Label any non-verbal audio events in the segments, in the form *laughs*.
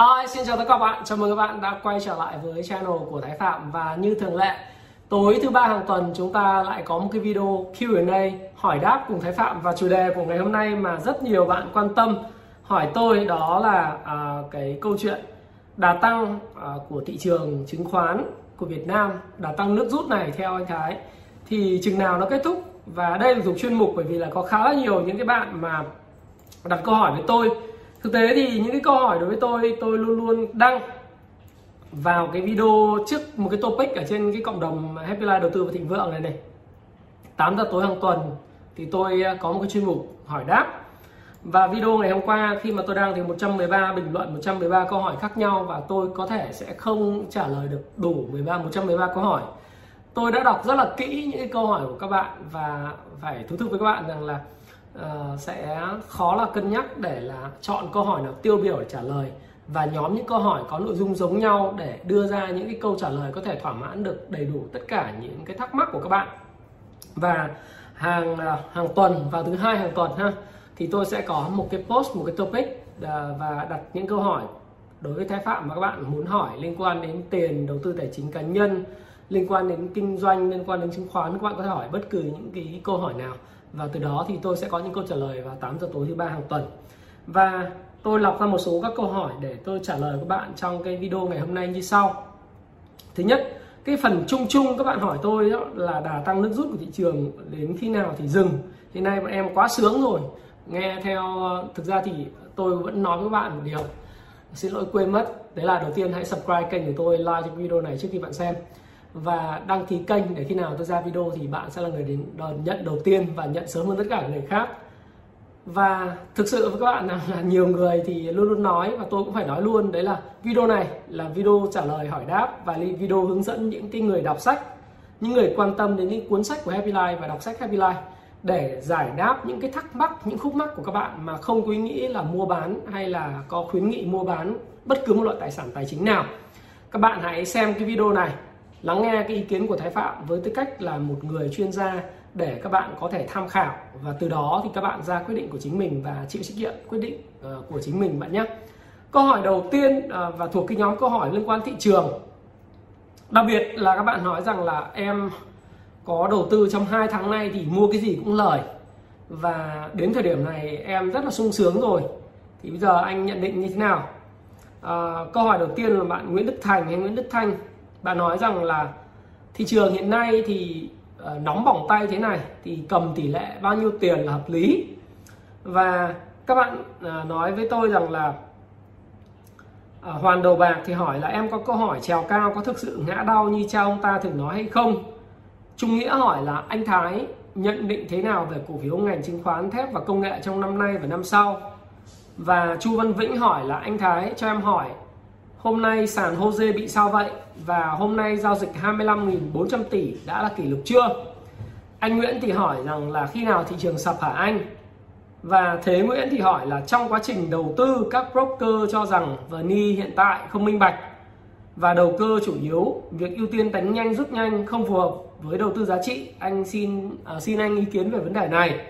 Hi, xin chào tất cả các bạn. Chào mừng các bạn đã quay trở lại với channel của Thái Phạm. Và như thường lệ, tối thứ ba hàng tuần chúng ta lại có một cái video Q&A hỏi đáp cùng Thái Phạm. Và chủ đề của ngày hôm nay mà rất nhiều bạn quan tâm hỏi tôi đó là à, cái câu chuyện đà tăng à, của thị trường chứng khoán của Việt Nam, đà tăng nước rút này theo anh Thái. Thì chừng nào nó kết thúc? Và đây là thuộc chuyên mục bởi vì là có khá là nhiều những cái bạn mà đặt câu hỏi với tôi thực tế thì những cái câu hỏi đối với tôi tôi luôn luôn đăng vào cái video trước một cái topic ở trên cái cộng đồng Happy Life đầu tư và thịnh vượng này này. 8 giờ tối hàng tuần thì tôi à, có một cái chuyên mục hỏi đáp. Và video ngày hôm qua khi mà tôi đang thì 113 bình luận 113 câu hỏi khác nhau và tôi có thể sẽ không trả lời được đủ 13 113 câu hỏi. Tôi đã đọc rất là kỹ những cái câu hỏi của các bạn và phải thú thực với các bạn rằng là uh, sẽ khó là cân nhắc để là chọn câu hỏi nào tiêu biểu để trả lời. Và nhóm những câu hỏi có nội dung giống nhau để đưa ra những cái câu trả lời có thể thỏa mãn được đầy đủ tất cả những cái thắc mắc của các bạn. Và hàng à, hàng tuần vào thứ hai hàng tuần ha thì tôi sẽ có một cái post một cái topic à, và đặt những câu hỏi đối với thái phạm mà các bạn muốn hỏi liên quan đến tiền đầu tư tài chính cá nhân liên quan đến kinh doanh liên quan đến chứng khoán các bạn có thể hỏi bất cứ những cái câu hỏi nào và từ đó thì tôi sẽ có những câu trả lời vào 8 giờ tối thứ ba hàng tuần. Và tôi lọc ra một số các câu hỏi để tôi trả lời các bạn trong cái video ngày hôm nay như sau. Thứ nhất, cái phần chung chung các bạn hỏi tôi đó là đà tăng nước rút của thị trường đến khi nào thì dừng? Hiện nay bọn em quá sướng rồi. Nghe theo ờ, thực ra thì tôi vẫn nói với bạn một điều. Xin lỗi quên mất. Đấy là đầu tiên hãy subscribe kênh của tôi, like cho video này trước khi bạn xem và đăng ký kênh để khi nào tôi ra video thì bạn sẽ là người đến nhận đầu tiên và nhận sớm hơn tất cả người khác. Và thực sự với các bạn là, là nhiều người thì luôn luôn nói và tôi cũng phải nói luôn đấy là video này là video trả lời hỏi đáp và video hướng dẫn những cái người đọc sách những người quan tâm đến những cuốn sách của Happy Life và đọc sách Happy Life để giải đáp những cái thắc mắc những khúc mắc của các bạn mà không có ý nghĩ là mua bán hay là có khuyến nghị mua bán bất cứ một loại tài sản tài chính nào. Các bạn hãy xem cái video này lắng nghe cái ý kiến của Thái Phạm với tư cách là một người chuyên gia để các bạn có thể tham khảo. Và từ đó thì các bạn ra quyết định của chính mình và chịu trách nhiệm quyết định ờ, của chính mình bạn nhé. Câu hỏi đầu tiên ờ, và thuộc cái nhóm câu hỏi liên quan thị trường. Đặc biệt là các bạn nói rằng là em có đầu tư trong 2 tháng nay thì mua cái gì cũng lời. Và đến thời điểm này em rất là sung sướng rồi. Thì bây giờ anh nhận định như thế nào? À, câu hỏi đầu tiên là bạn Nguyễn Đức Thành hay Nguyễn Đức Thanh? Bạn nói rằng là thị trường hiện nay thì uh, nóng bỏng tay thế này thì cầm tỷ lệ bao nhiêu tiền là hợp lý? Và các bạn uh, nói với tôi rằng là uh, hoàn đầu bạc thì hỏi là em có câu hỏi trèo cao có thực sự ngã đau như cha ông ta thường nói hay không? Trung nghĩa hỏi là anh thái nhận định thế nào về cổ phiếu ngành chứng khoán thép và công nghệ trong năm nay và năm sau? Và chu văn vĩnh hỏi là anh thái cho em hỏi Hôm nay sàn HOSE bị sao vậy? Và hôm nay giao dịch 25.400 tỷ đã là kỷ lục chưa? Anh Nguyễn thì hỏi rằng là khi nào thị trường sập hả anh? Và Thế Nguyễn thì hỏi là trong quá trình đầu tư các broker cho rằng VNI hiện tại không minh bạch và đầu cơ chủ yếu, việc ưu tiên đánh nhanh rút nhanh không phù hợp với đầu tư giá trị. Anh xin uh, xin anh ý kiến về vấn đề này.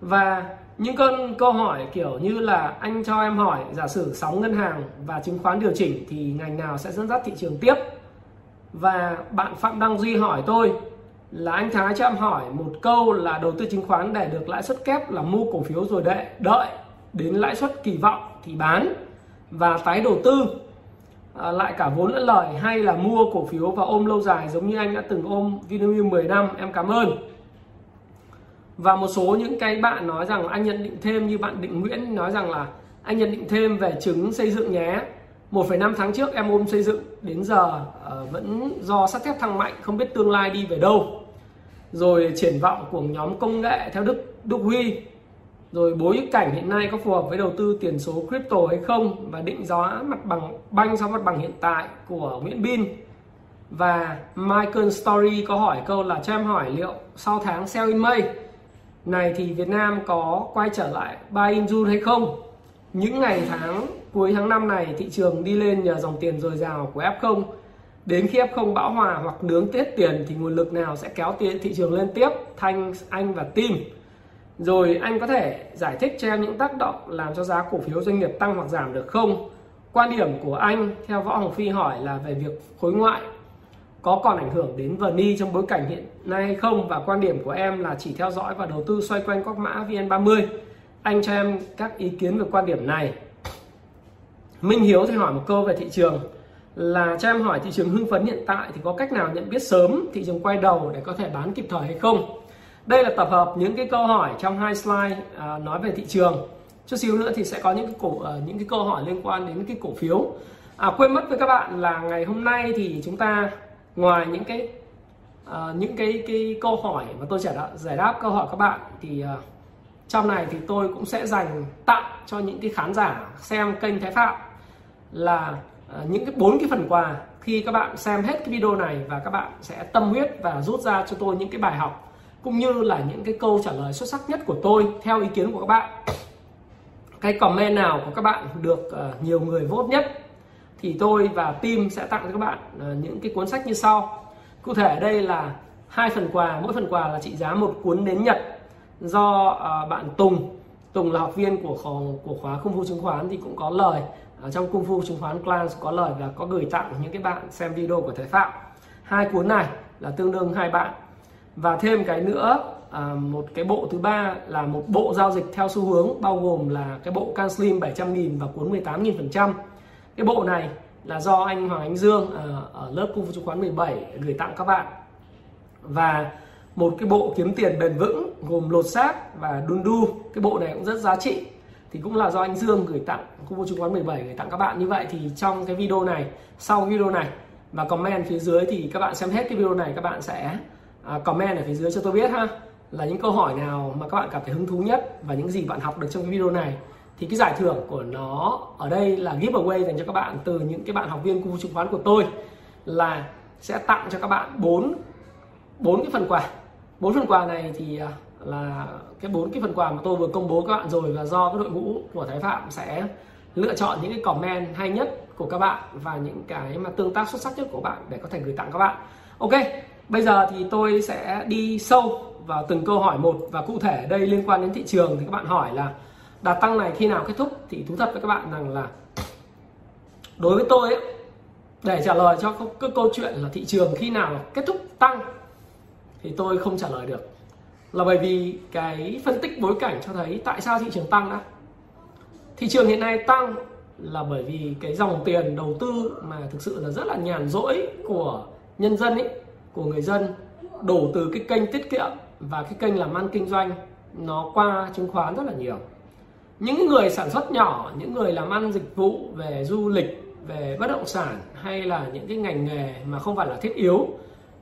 Và những con câu hỏi kiểu như là anh cho em hỏi giả sử sóng ngân hàng và chứng khoán điều chỉnh thì ngành nào sẽ dẫn dắt thị trường tiếp? Và bạn Phạm Đăng Duy hỏi tôi là anh Thái cho em hỏi một câu là đầu tư chứng khoán để được lãi suất kép là mua cổ phiếu rồi đợi đợi đến lãi suất kỳ vọng thì bán. Và tái đầu tư à, lại cả vốn lẫn lời hay là mua cổ phiếu và ôm lâu dài giống như anh đã từng ôm Vinamilk 10 năm em cảm ơn và một số những cái bạn nói rằng anh nhận định thêm như bạn Định Nguyễn nói rằng là anh nhận định thêm về chứng xây dựng nhé. 1,5 tháng trước em ôm xây dựng đến giờ uh, vẫn do sắt thép thăng mạnh không biết tương lai đi về đâu. Rồi triển vọng của nhóm công nghệ theo Đức Đức Huy. Rồi bối cảnh hiện nay có phù hợp với đầu tư tiền số crypto hay không và định giá mặt bằng banh so mặt bằng hiện tại của Nguyễn Bin. Và Michael Story có hỏi câu là cho em hỏi liệu sau tháng sell in May này thì Việt Nam có quay trở lại buy in June hay không? Những ngày tháng, cuối tháng 5 này, thị trường đi lên nhờ dòng tiền dồi dào của F0 đến khi F0 bão hòa hoặc nướng tiết tiền thì nguồn lực nào sẽ kéo tiền thị trường lên tiếp? Thanh, Anh và Tim rồi anh có thể giải thích cho em những tác động làm cho giá cổ phiếu doanh nghiệp tăng hoặc giảm được không? Quan điểm của anh, theo Võ Hồng Phi hỏi là về việc khối ngoại có còn ảnh hưởng đến VNI trong bối cảnh hiện nay hay không? Và quan điểm của em là chỉ theo dõi và đầu tư xoay quanh các mã VN30. Anh cho em các ý kiến về quan điểm này. Minh Hiếu thì hỏi một câu về thị trường. Là cho em hỏi thị trường hưng phấn hiện tại thì có cách nào nhận biết sớm thị trường quay đầu để có thể bán kịp thời hay không? Đây là tập hợp những cái câu hỏi trong hai slide à, nói về thị trường. Chút xíu nữa thì sẽ có những cái cổ ờ, những cái câu hỏi liên quan đến cái cổ phiếu. À, quên mất với các bạn là ngày hôm nay thì chúng ta ngoài những cái uh, những cái cái câu hỏi mà tôi giải đáp, giải đáp câu hỏi các bạn thì uh, trong này thì tôi cũng sẽ dành tặng cho những cái khán giả xem kênh Thái Phạm là uh, những cái bốn cái phần quà khi các bạn xem hết cái video này và các bạn sẽ tâm huyết và rút ra cho tôi những cái bài học cũng như là những cái câu trả lời xuất sắc nhất của tôi theo ý kiến của các bạn. Cái comment nào của các bạn được uh, nhiều người vote nhất thì tôi và team sẽ tặng cho các bạn ờ, những cái cuốn sách như sau. Cụ thể ở đây là hai phần quà mỗi phần quà là trị giá một cuốn đến nhật do ờ, bạn Tùng. Tùng là học viên của khóa, của khóa công phu chứng khoán thì cũng có lời. Ở trong công phu chứng khoán class có lời và có gửi tặng những cái bạn xem video của Thái Phạm. Hai cuốn này là tương đương hai bạn. Và thêm cái nữa à, một cái bộ thứ ba là một bộ giao dịch theo xu hướng bao gồm là cái bộ can slim 700 nghìn và cuốn 18 nghìn phần trăm cái bộ này là do anh Hoàng Ánh Dương ờ, ở lớp cung phu chứng khoán 17 gửi tặng các bạn. Và một cái bộ kiếm tiền bền vững gồm lột xác và đun đu cái bộ này cũng rất giá trị. Thì cũng là do anh Dương gửi tặng cung phu chứng khoán 17 gửi tặng các bạn. Như vậy thì trong cái video này, sau video này và comment phía dưới thì các bạn xem hết cái video này, các bạn sẽ à, comment ở phía dưới cho tôi biết ha. Là những câu hỏi nào mà các bạn cảm thấy hứng thú nhất và những gì bạn học được trong cái video này thì cái giải thưởng của nó ở đây là giveaway dành cho các bạn từ những cái bạn học viên cung chứng khoán của tôi là sẽ tặng cho các bạn bốn bốn cái phần quà. Bốn phần quà này thì à, là cái bốn cái phần quà mà tôi vừa công bố các bạn rồi và do cái đội ngũ của Thái Phạm sẽ lựa chọn những cái comment hay nhất của các bạn và những cái mà tương tác xuất sắc nhất của bạn để có thể gửi tặng các bạn. Ok, Bây giờ thì tôi sẽ đi sâu vào từng câu hỏi một và cụ thể đây liên quan đến thị trường thì các bạn hỏi là đà tăng này khi nào kết thúc thì thú thật với các bạn rằng là đối với tôi ấy, để trả lời cho cái câu chuyện là thị trường khi nào kết thúc tăng thì tôi không trả lời được. Là bởi vì cái phân tích bối cảnh cho thấy tại sao thị trường tăng đã. Thị trường hiện nay tăng là bởi vì cái dòng tiền đầu tư mà thực sự là rất là nhàn rỗi của nhân dân ấy của người dân đổ từ cái kênh tiết kiệm và cái kênh làm ăn kinh doanh nó qua chứng khoán rất là nhiều những người sản xuất nhỏ, những người làm ăn dịch vụ về du lịch, về bất động sản hay là những cái ngành nghề mà không phải là thiết yếu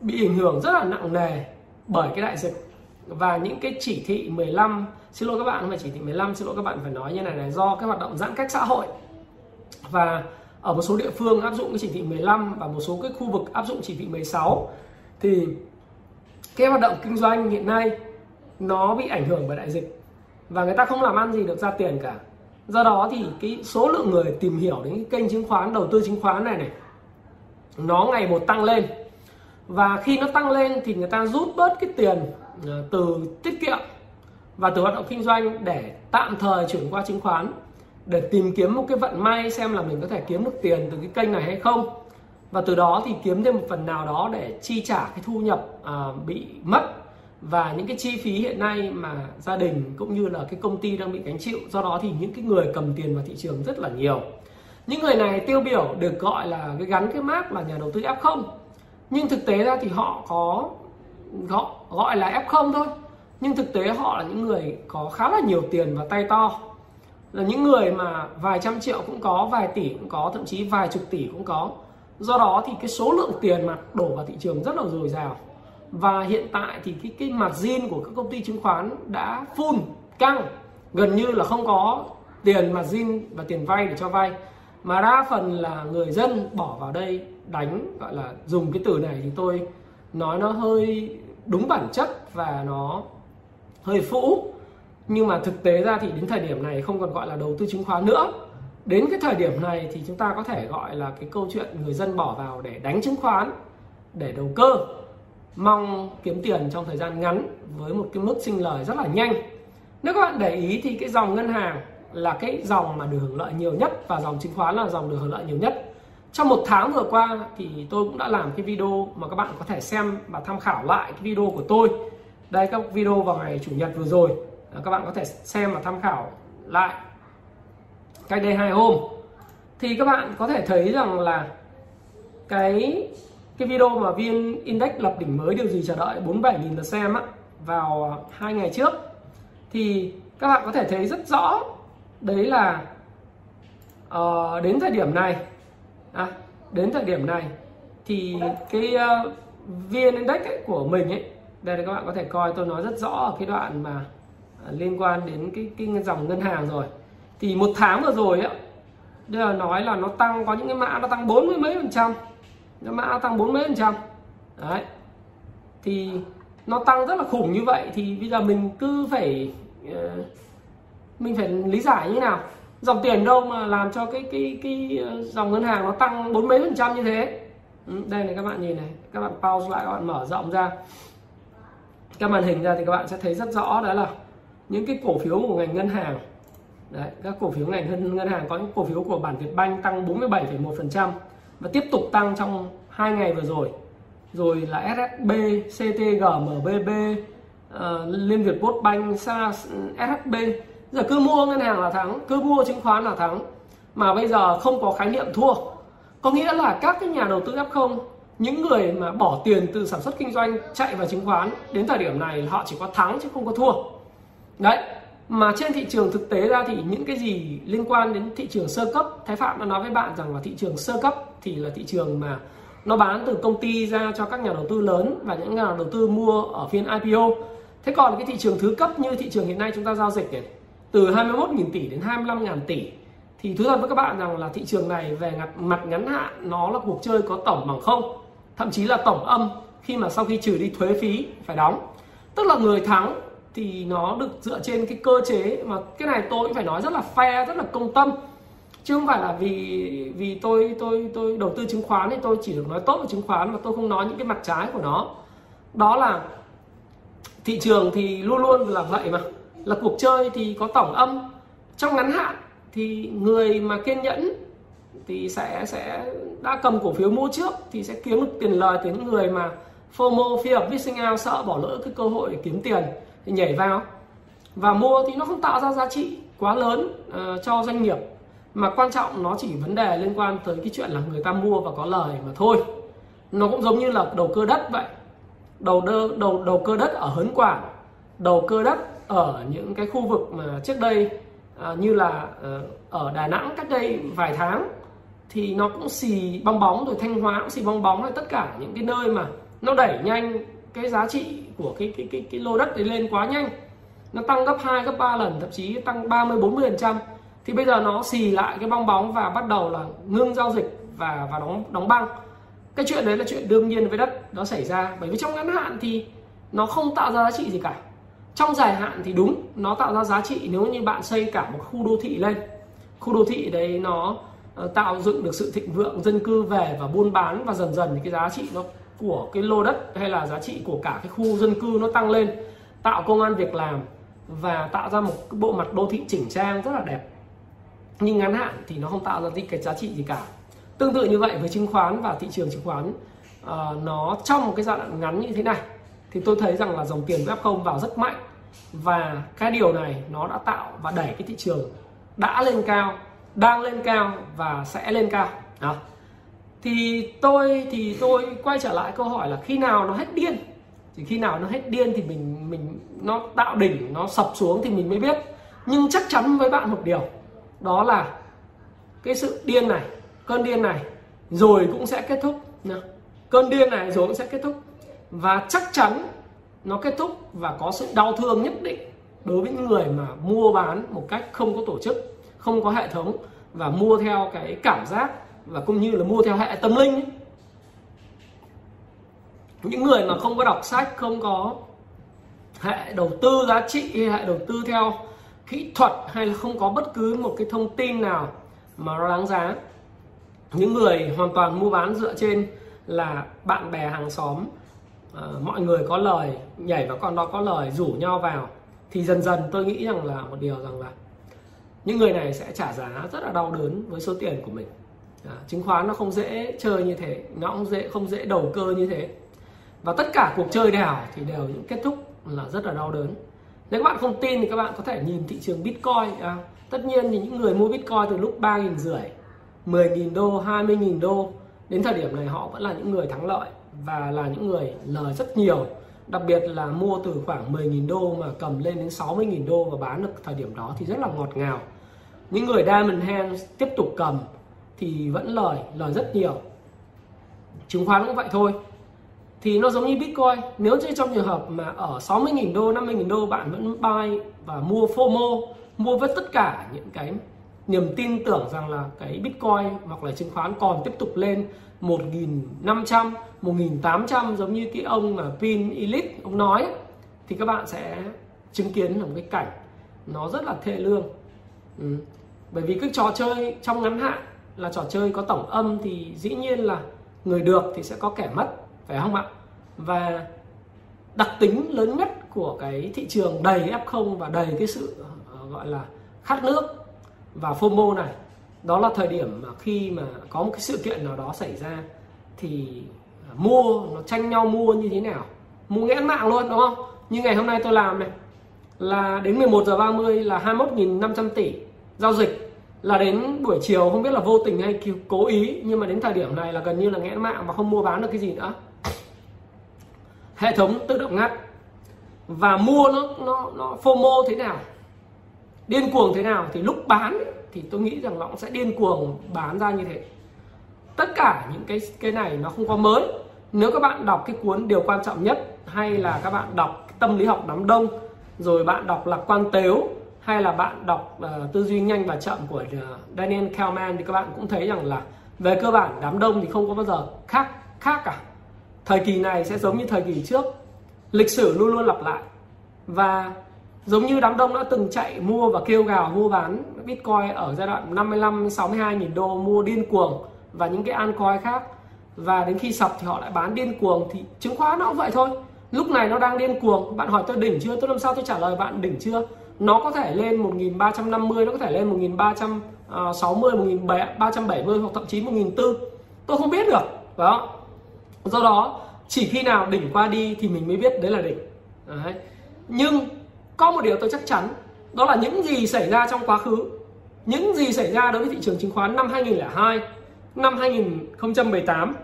bị ảnh hưởng rất là nặng nề bởi cái đại dịch. Và những cái chỉ thị 15 xin lỗi các bạn, không phải chỉ thị 15 xin lỗi các bạn phải nói như này là do cái hoạt động giãn cách xã hội. Và ở một số địa phương áp dụng cái chỉ thị 15 và một số cái khu vực áp dụng chỉ thị 16 thì cái hoạt động kinh doanh hiện nay nó bị ảnh hưởng bởi đại dịch và người ta không làm ăn gì được ra tiền cả. Do đó thì cái số lượng người tìm hiểu đến cái kênh chứng khoán đầu tư chứng khoán này này nó ngày một tăng lên. Và khi nó tăng lên thì người ta rút bớt cái tiền ờ, từ tiết kiệm và từ hoạt động kinh doanh để tạm thời chuyển qua chứng khoán để tìm kiếm một cái vận may xem là mình có thể kiếm được tiền từ cái kênh này hay không. Và từ đó thì kiếm thêm một phần nào đó để chi trả cái thu nhập à, bị mất và những cái chi phí hiện nay mà gia đình cũng như là cái công ty đang bị gánh chịu, do đó thì những cái người cầm tiền vào thị trường rất là nhiều. Những người này tiêu biểu được gọi là cái gắn cái mác là nhà đầu tư F0 nhưng thực tế ra thì họ có, họ gọi là F0 thôi. Nhưng thực tế họ là những người có khá là nhiều tiền và tay to. Là những người mà vài trăm triệu cũng có, vài tỷ cũng có, thậm chí vài chục tỷ cũng có. Do đó thì cái số lượng tiền mà đổ vào thị trường rất là dồi dào và hiện tại thì cái cái mặt zin của các công ty chứng khoán đã full, căng. Gần như là không có tiền mặt zin và tiền vay để cho vay. Mà đa phần là người dân bỏ vào đây đánh, gọi là dùng cái từ này thì tôi nói nó hơi đúng bản chất và nó hơi phũ. Nhưng mà thực tế ra thì đến thời điểm này không còn gọi là đầu tư chứng khoán nữa. Đến cái thời điểm này thì chúng ta có thể gọi là cái câu chuyện người dân bỏ vào để đánh chứng khoán, để đầu cơ mong kiếm tiền trong thời gian ngắn với một cái mức sinh lời rất là nhanh. Nếu các bạn để ý thì cái dòng ngân hàng là cái dòng mà được hưởng lợi nhiều nhất và dòng chứng khoán là dòng được hưởng lợi nhiều nhất. Trong một tháng vừa qua thì tôi cũng đã làm cái video mà các bạn có thể xem và tham khảo lại cái video của tôi. Đây, các video vào ngày chủ nhật vừa rồi. Các bạn có thể xem và tham khảo lại cách đây hai hôm. Thì các bạn có thể thấy rằng là cái cái video mà viên index lập đỉnh mới điều gì chờ đợi? 47.000 lượt xem á vào à, hai ngày trước. Thì các bạn có thể thấy rất rõ đấy là uh, đến thời điểm này à, đến thời điểm này thì cái uh, vn index ấy, của mình ấy đây là các bạn có thể coi tôi nói rất rõ ở cái đoạn mà uh, liên quan đến cái cái dòng ngân hàng rồi. Thì một tháng vừa rồi ấy đây là nói là nó tăng có những cái mã nó tăng bốn mươi mấy phần trăm nó mã tăng bốn mấy phần trăm? Đấy. Thì nó tăng rất là khủng như vậy thì bây giờ mình cứ phải uh, mình phải lý giải như thế nào? Dòng tiền đâu mà làm cho cái cái cái ờ, dòng ngân hàng nó tăng bốn mấy phần trăm như thế? Ừ, đây này các bạn nhìn này. Các bạn pause lại các bạn mở rộng ra. Các màn hình ra thì các bạn sẽ thấy rất rõ đó là những cái cổ phiếu của ngành ngân hàng. Đấy, các cổ phiếu ngành ngân, ngân hàng có những cổ phiếu của bản Việt Banh tăng 47,1% và tiếp tục tăng trong hai ngày vừa rồi. Rồi là SSB, CTG, MBB, uh, ờ, Liên Việt Banh, SAS, SHB giờ cứ mua ngân hàng là thắng cứ mua chứng khoán là thắng. Mà bây giờ không có khái niệm thua. Có nghĩa là các cái nhà đầu tư F0 những người mà bỏ tiền từ sản xuất kinh doanh chạy vào chứng khoán đến thời điểm này họ chỉ có thắng chứ không có thua. Đấy mà trên thị trường thực tế ra thì những cái gì liên quan đến thị trường sơ cấp, Thái Phạm đã nói với bạn rằng là thị trường sơ cấp thì là thị trường mà nó bán từ công ty ra cho các nhà đầu tư lớn và những nhà đầu tư mua ở phiên IPO thế còn cái thị trường thứ cấp như thị trường hiện nay chúng ta giao dịch này từ 21.000 tỷ đến 25.000 tỷ, thì thú thật với các bạn rằng là thị trường này về mặt ngắn hạn nó là cuộc chơi có tổng bằng không, thậm chí là tổng âm khi mà sau khi trừ đi thuế phí phải đóng. Tức là người thắng thì nó được dựa trên cái cơ chế mà cái này tôi cũng phải nói rất là fair, rất là công tâm. Chứ không phải là vì vì tôi tôi tôi đầu tư chứng khoán thì tôi chỉ được nói tốt về chứng khoán mà tôi không nói những cái mặt trái của nó. Đó là thị trường thì luôn luôn là vậy mà. Là cuộc chơi thì có tổng âm. Trong ngắn hạn thì người mà kiên nhẫn thì sẽ sẽ đã cầm cổ phiếu mua trước thì sẽ kiếm được tiền lời từ những người mà FOMO, fear of missing out, sợ bỏ lỡ cái cơ hội để kiếm tiền thì nhảy vào. Và mua thì nó không tạo ra giá trị quá lớn uh, cho doanh nghiệp. Mà quan trọng nó chỉ vấn đề liên quan tới cái chuyện là người ta mua và có lời mà thôi. Nó cũng giống như là đầu cơ đất vậy. Đầu đơ, đầu đầu cơ đất ở hớn quản đầu cơ đất ở những cái khu vực mà trước đây uh, như là uh, ở Đà Nẵng cách đây vài tháng thì nó cũng xì bong bóng rồi Thanh Hóa cũng xì bong bóng rồi tất cả những cái nơi mà nó đẩy nhanh cái giá trị của cái cái cái cái lô đất đấy lên quá nhanh. Nó tăng gấp 2 gấp 3 lần, thậm chí tăng 30 40 phần trăm. Thì bây giờ nó xì lại cái bong bóng và bắt đầu là ngưng giao dịch và và đóng đóng băng. Cái chuyện đấy là chuyện đương nhiên với đất nó xảy ra. Bởi vì trong ngắn hạn thì nó không tạo ra giá trị gì cả. Trong dài hạn thì đúng, nó tạo ra giá trị nếu như bạn xây cả một khu đô thị lên. Khu đô thị đấy nó ờ, tạo dựng được sự thịnh vượng, dân cư về và buôn bán và dần dần thì cái giá trị nó của cái lô đất hay là giá trị của cả cái khu dân cư nó tăng lên tạo công an việc làm và tạo ra một cái bộ mặt đô thị chỉnh trang rất là đẹp. Nhưng ngắn hạn thì nó không tạo ra cái giá trị gì cả. Tương tự như vậy với chứng khoán và thị trường chứng khoán uh, nó trong một cái giai đoạn ngắn như thế này thì tôi thấy rằng là dòng tiền F0 vào rất mạnh và cái điều này nó đã tạo và đẩy cái thị trường đã lên cao đang lên cao và sẽ lên cao. Đó thì tôi thì tôi quay trở lại câu hỏi là khi nào nó hết điên? Thì khi nào nó hết điên thì mình mình, nó tạo đỉnh, nó sập xuống thì mình mới biết. Nhưng chắc chắn với bạn một điều, đó là cái sự điên này, cơn điên này rồi cũng sẽ kết thúc cơn điên này rồi cũng sẽ kết thúc. Và chắc chắn nó kết thúc và có sự đau thương nhất định đối với những người mà mua bán một cách không có tổ chức, không có hệ thống và mua theo cái cảm giác và cũng như là mua theo hệ tâm linh ấy. những người mà không có đọc sách không có hệ đầu tư giá trị hay hệ đầu tư theo kỹ thuật hay là không có bất cứ một cái thông tin nào mà nó đáng giá. Những người hoàn toàn mua bán dựa trên là bạn bè hàng xóm. Uh, mọi người có lời nhảy vào con đó có lời rủ nhau vào. Thì dần dần tôi nghĩ rằng là một điều rằng là những người này sẽ trả giá rất là đau đớn với số tiền của mình à, chứng khoán nó không dễ chơi như thế nó không dễ không dễ đầu cơ như thế. Và tất cả cuộc chơi đảo thì đều những kết thúc là rất là đau đớn. Nếu các bạn không tin thì các bạn có thể nhìn thị trường bitcoin à, tất nhiên thì những người mua bitcoin từ lúc ba nghìn rưỡi 10.000 đô 20.000 đô đến thời điểm này họ vẫn là những người thắng lợi và là những người lời rất nhiều. Đặc biệt là mua từ khoảng 10.000 đô mà cầm lên đến 60.000 đô và bán được thời điểm đó thì rất là ngọt ngào. Những người diamond hands tiếp tục cầm thì vẫn lời lời rất nhiều. Chứng khoán cũng vậy thôi. Thì nó giống như Bitcoin, nếu như trong trường hợp mà ở 60.000 đô 50.000 đô bạn vẫn buy và mua FOMO, mua với tất cả những cái niềm tin tưởng rằng là cái Bitcoin hoặc là chứng khoán còn tiếp tục lên 1.500 1.800 giống như cái ông mà Pin Elite, ông nói, thì các bạn sẽ chứng kiến là một cái cảnh nó rất là thê lương. Ừ. bởi vì cái trò chơi trong ngắn hạn là trò chơi có tổng âm thì dĩ nhiên là người được thì sẽ có kẻ mất, phải không ạ? Và đặc tính lớn nhất của cái thị trường đầy F0 và đầy cái sự ờ, gọi là khát nước và FOMO này, đó là thời điểm mà khi mà có một cái sự kiện nào đó xảy ra thì ờ, mua nó tranh nhau mua như thế nào? Mua nghẽn mạng luôn, đúng không? Như ngày hôm nay tôi làm này, là đến 11 giờ 30 là 21.500 tỷ giao dịch là đến buổi chiều, không biết là vô tình hay cố ý, nhưng mà đến thời điểm này là gần như là nghẽn mạng và không mua bán được cái gì nữa. Hệ thống tự động ngắt. Và mua nó nó nó FOMO thế nào? Điên cuồng thế nào? Thì lúc bán thì tôi nghĩ rằng nó cũng sẽ điên cuồng bán ra như thế. Tất cả những cái cái này nó không có mới. Nếu các bạn đọc cái cuốn điều quan trọng nhất, hay là các bạn đọc tâm lý học đám đông, rồi bạn đọc lạc quan tếu hay là bạn đọc uh, tư duy nhanh và chậm của uh, Daniel Kahneman thì các bạn cũng thấy rằng là về cơ bản đám đông thì không có bao giờ khác khác cả. Thời kỳ này sẽ giống như thời kỳ trước. Lịch sử luôn luôn lặp lại. Và giống như đám đông đã từng chạy mua và kêu gào mua bán Bitcoin ở giai đoạn 55 62 nghìn đô mua điên cuồng và những cái altcoin khác. Và đến khi sập thì họ lại bán điên cuồng thì chứng khoán nó cũng vậy thôi. Lúc này nó đang điên cuồng. Bạn hỏi tôi đỉnh chưa? Tôi làm sao tôi trả lời bạn đỉnh chưa? Nó có thể lên 1350 nó có thể lên 1360 1370 à, hoặc thậm chí 1400 tôi không biết được, đó. Do đó, chỉ khi nào đỉnh qua đi thì mình mới biết đấy là đỉnh. Đấy. nhưng có một điều tôi chắc chắn, đó là những gì xảy ra trong quá khứ, những gì xảy ra đối với thị trường chứng khoán năm 2002 năm 2018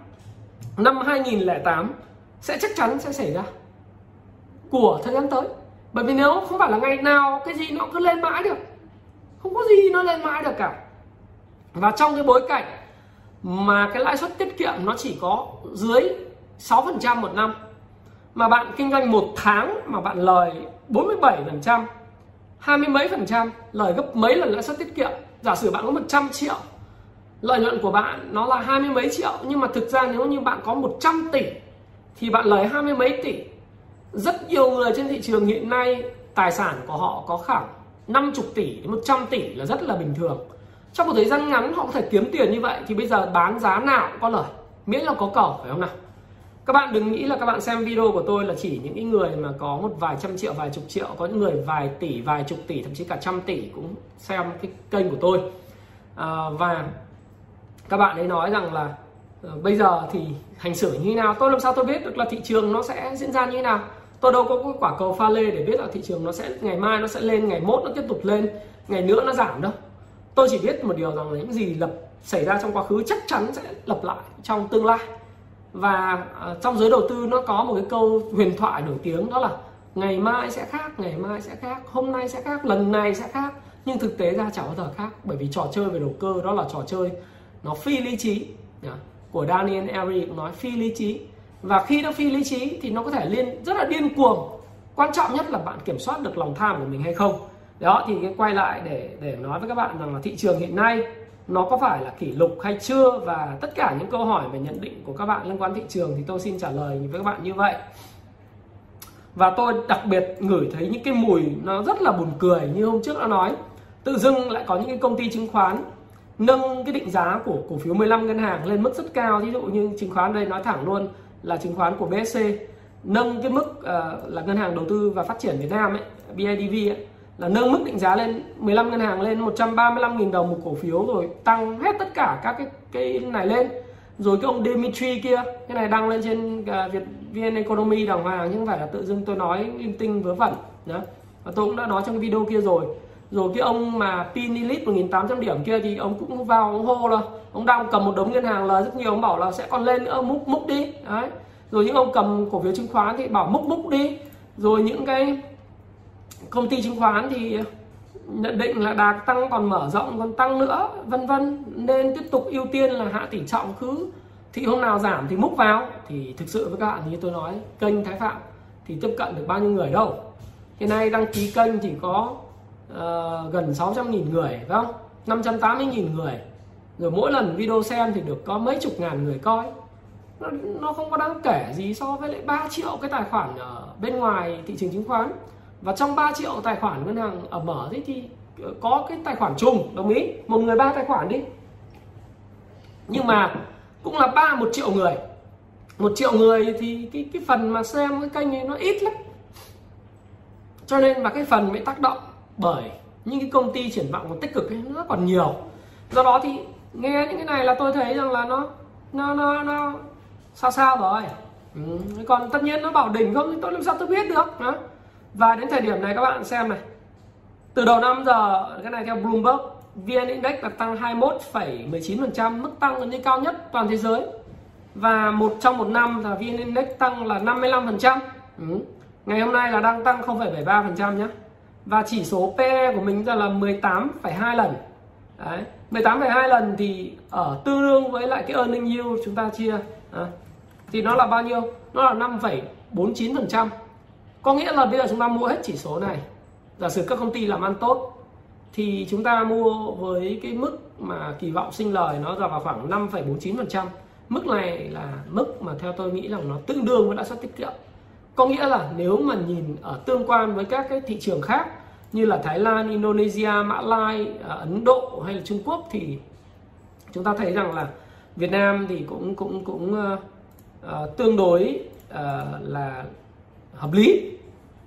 năm 2008 sẽ chắc chắn sẽ xảy ra của thời gian tới bởi vì nếu không phải là ngày nào cái gì nó cứ lên mãi được. Không có gì nó lên mãi được cả. Và trong cái bối cảnh mà cái lãi suất tiết kiệm nó chỉ có dưới 6% một năm, mà bạn kinh doanh một tháng mà bạn lời 47% hai mươi mấy phần trăm, lời gấp mấy lần lãi suất tiết kiệm, giả sử bạn có 100 triệu, lợi nhuận của bạn nó là hai mươi mấy triệu, nhưng mà thực ra nếu như bạn có 100 tỷ thì bạn lời hai mươi mấy tỷ rất nhiều người trên thị trường hiện nay tài sản của họ có khoảng 50 tỷ đến 100 tỷ là rất là bình thường. Trong một thời gian ngắn họ có thể kiếm tiền như vậy thì bây giờ bán giá nào cũng có lời miễn là có cầu phải không nào? Các bạn đừng nghĩ là các bạn xem video của tôi là chỉ những người mà có một vài trăm triệu vài chục triệu có những người vài tỷ vài chục tỷ thậm chí cả trăm tỷ cũng xem cái kênh của tôi. À, và các bạn ấy nói rằng là ờ, bây giờ thì hành xử như thế nào tôi làm sao tôi biết được là thị trường nó sẽ diễn ra như thế nào? Tôi đâu có cái quả cầu pha lê để biết là thị trường nó sẽ, ngày mai nó sẽ lên, ngày mốt nó tiếp tục lên, ngày nữa nó giảm đâu. Tôi chỉ biết một điều rằng là những gì lập, xảy ra trong quá khứ chắc chắn sẽ lặp lại trong tương lai. Và à, trong giới đầu tư nó có một cái câu huyền thoại nổi tiếng đó là ngày mai sẽ khác, ngày mai sẽ khác, hôm nay sẽ khác, lần này sẽ khác. Nhưng thực tế ra chẳng bao giờ khác, bởi vì trò chơi về đầu cơ đó là trò chơi nó phi lý trí. Của Daniel Eri cũng nói phi lý trí và khi nó phi lý trí thì nó có thể liên, rất là điên cuồng. Quan trọng nhất là bạn kiểm soát được lòng tham của mình hay không. Đó, thì cái quay lại để để nói với các bạn rằng là thị trường hiện nay, nó có phải là kỷ lục hay chưa? Và tất cả những câu hỏi về nhận định của các bạn liên quan thị trường thì tôi xin trả lời với các bạn như vậy. Và tôi đặc biệt ngửi thấy những cái mùi nó rất là buồn cười như hôm trước đã nói. Tự dưng lại có những cái công ty chứng khoán nâng cái định giá của cổ phiếu 15 ngân hàng lên mức rất cao. Ví dụ như chứng khoán đây nói thẳng luôn là chứng khoán của BSC nâng cái mức uh, là ngân hàng đầu tư và phát triển Việt Nam ấy BIDV ấy, là nâng mức định giá lên 15 ngân hàng lên 135.000 đồng một cổ phiếu rồi tăng hết tất cả các cái cái này lên. Rồi cái ông Dimitri kia cái này đăng lên trên uh, Việt VN Economy đàng hoàng nhưng phải là tự dưng tôi nói linh tinh vớ vẩn đó và tôi cũng đã nói trong cái video kia rồi rồi cái ông mà Pinilit 1800 điểm kia thì ông cũng vào ông hô là ông đang cầm một đống ngân hàng lời rất nhiều, ông bảo là sẽ còn lên nữa, múc múc đi. Đấy. Rồi những ông cầm cổ phiếu chứng khoán thì bảo múc múc đi. Rồi những cái công ty chứng khoán thì nhận định là đạt tăng còn mở rộng, còn tăng nữa, vân vân. Nên tiếp tục ưu tiên là hạ tỷ trọng cứ thị hôm nào giảm thì múc vào. Thì thực sự với các bạn, như tôi nói, kênh Thái Phạm thì tiếp cận được bao nhiêu người đâu. Hiện nay đăng ký kênh chỉ có uh, gần 600.000 người phải không? 580.000 người. Rồi mỗi lần video xem thì được có mấy chục ngàn người coi. Nó, nó không có đáng kể gì so với lại 3 triệu cái tài khoản ở bên ngoài thị trường chứng khoán. Và trong 3 triệu tài khoản ngân hàng ở mở thế thì ờ, có cái tài khoản chung đồng ý? Một người ba tài khoản đi. Nhưng mà cũng là ba một triệu người. Một triệu người thì cái cái phần mà xem cái kênh này nó ít lắm. Cho nên mà cái phần bị tác động bởi những cái công ty triển vọng tích cực ấy, nó còn nhiều do đó thì nghe những cái này là tôi thấy rằng là nó nó nó nó sao sao rồi ừ. còn tất nhiên nó bảo đỉnh không thì tôi làm sao tôi biết được đó. và đến thời điểm này các bạn xem này từ đầu năm giờ cái này theo Bloomberg VN Index là tăng 21,19% mức tăng gần như cao nhất toàn thế giới và một trong một năm là VN Index tăng là 55% ừ. ngày hôm nay là đang tăng 0,73% nhé và chỉ số PE của mình ra là 18,2 lần. Đấy. 18,2 lần thì ở tương đương với lại cái earning yield chúng ta chia à, thì nó là bao nhiêu? Nó là 5,49% có nghĩa là bây giờ chúng ta mua hết chỉ số này giả sử các công ty làm ăn tốt thì chúng ta mua với cái mức mà kỳ vọng sinh lời nó ra vào khoảng 5,49% mức này là mức mà theo tôi nghĩ rằng nó tương đương với lãi suất tiết kiệm có nghĩa là nếu mà nhìn ở tương quan với các cái thị trường khác như là Thái Lan, Indonesia, Mã Lai, ờ, Ấn Độ hay là Trung Quốc thì chúng ta thấy rằng là Việt Nam thì cũng cũng cũng uh, uh, tương đối uh, là hợp lý.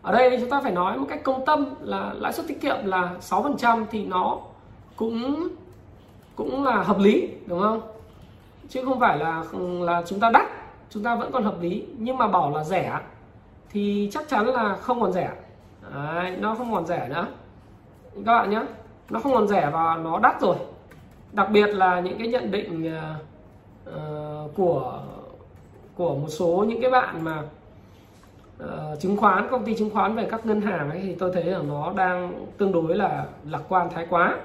Ở đây chúng ta phải nói một cách công tâm là lãi suất tiết kiệm là 6% thì nó cũng cũng là hợp lý đúng không? Chứ không phải là là chúng ta đắt chúng ta vẫn còn hợp lý. Nhưng mà bảo là rẻ thì chắc chắn là không còn rẻ. Đấy, nó không còn rẻ nữa. Các bạn nhé nó không còn rẻ và nó đắt rồi. Đặc biệt là những cái nhận định uh, của của một số những cái bạn mà uh, chứng khoán công ty chứng khoán về các ngân hàng ấy thì tôi thấy là nó đang tương đối là lạc quan thái quá.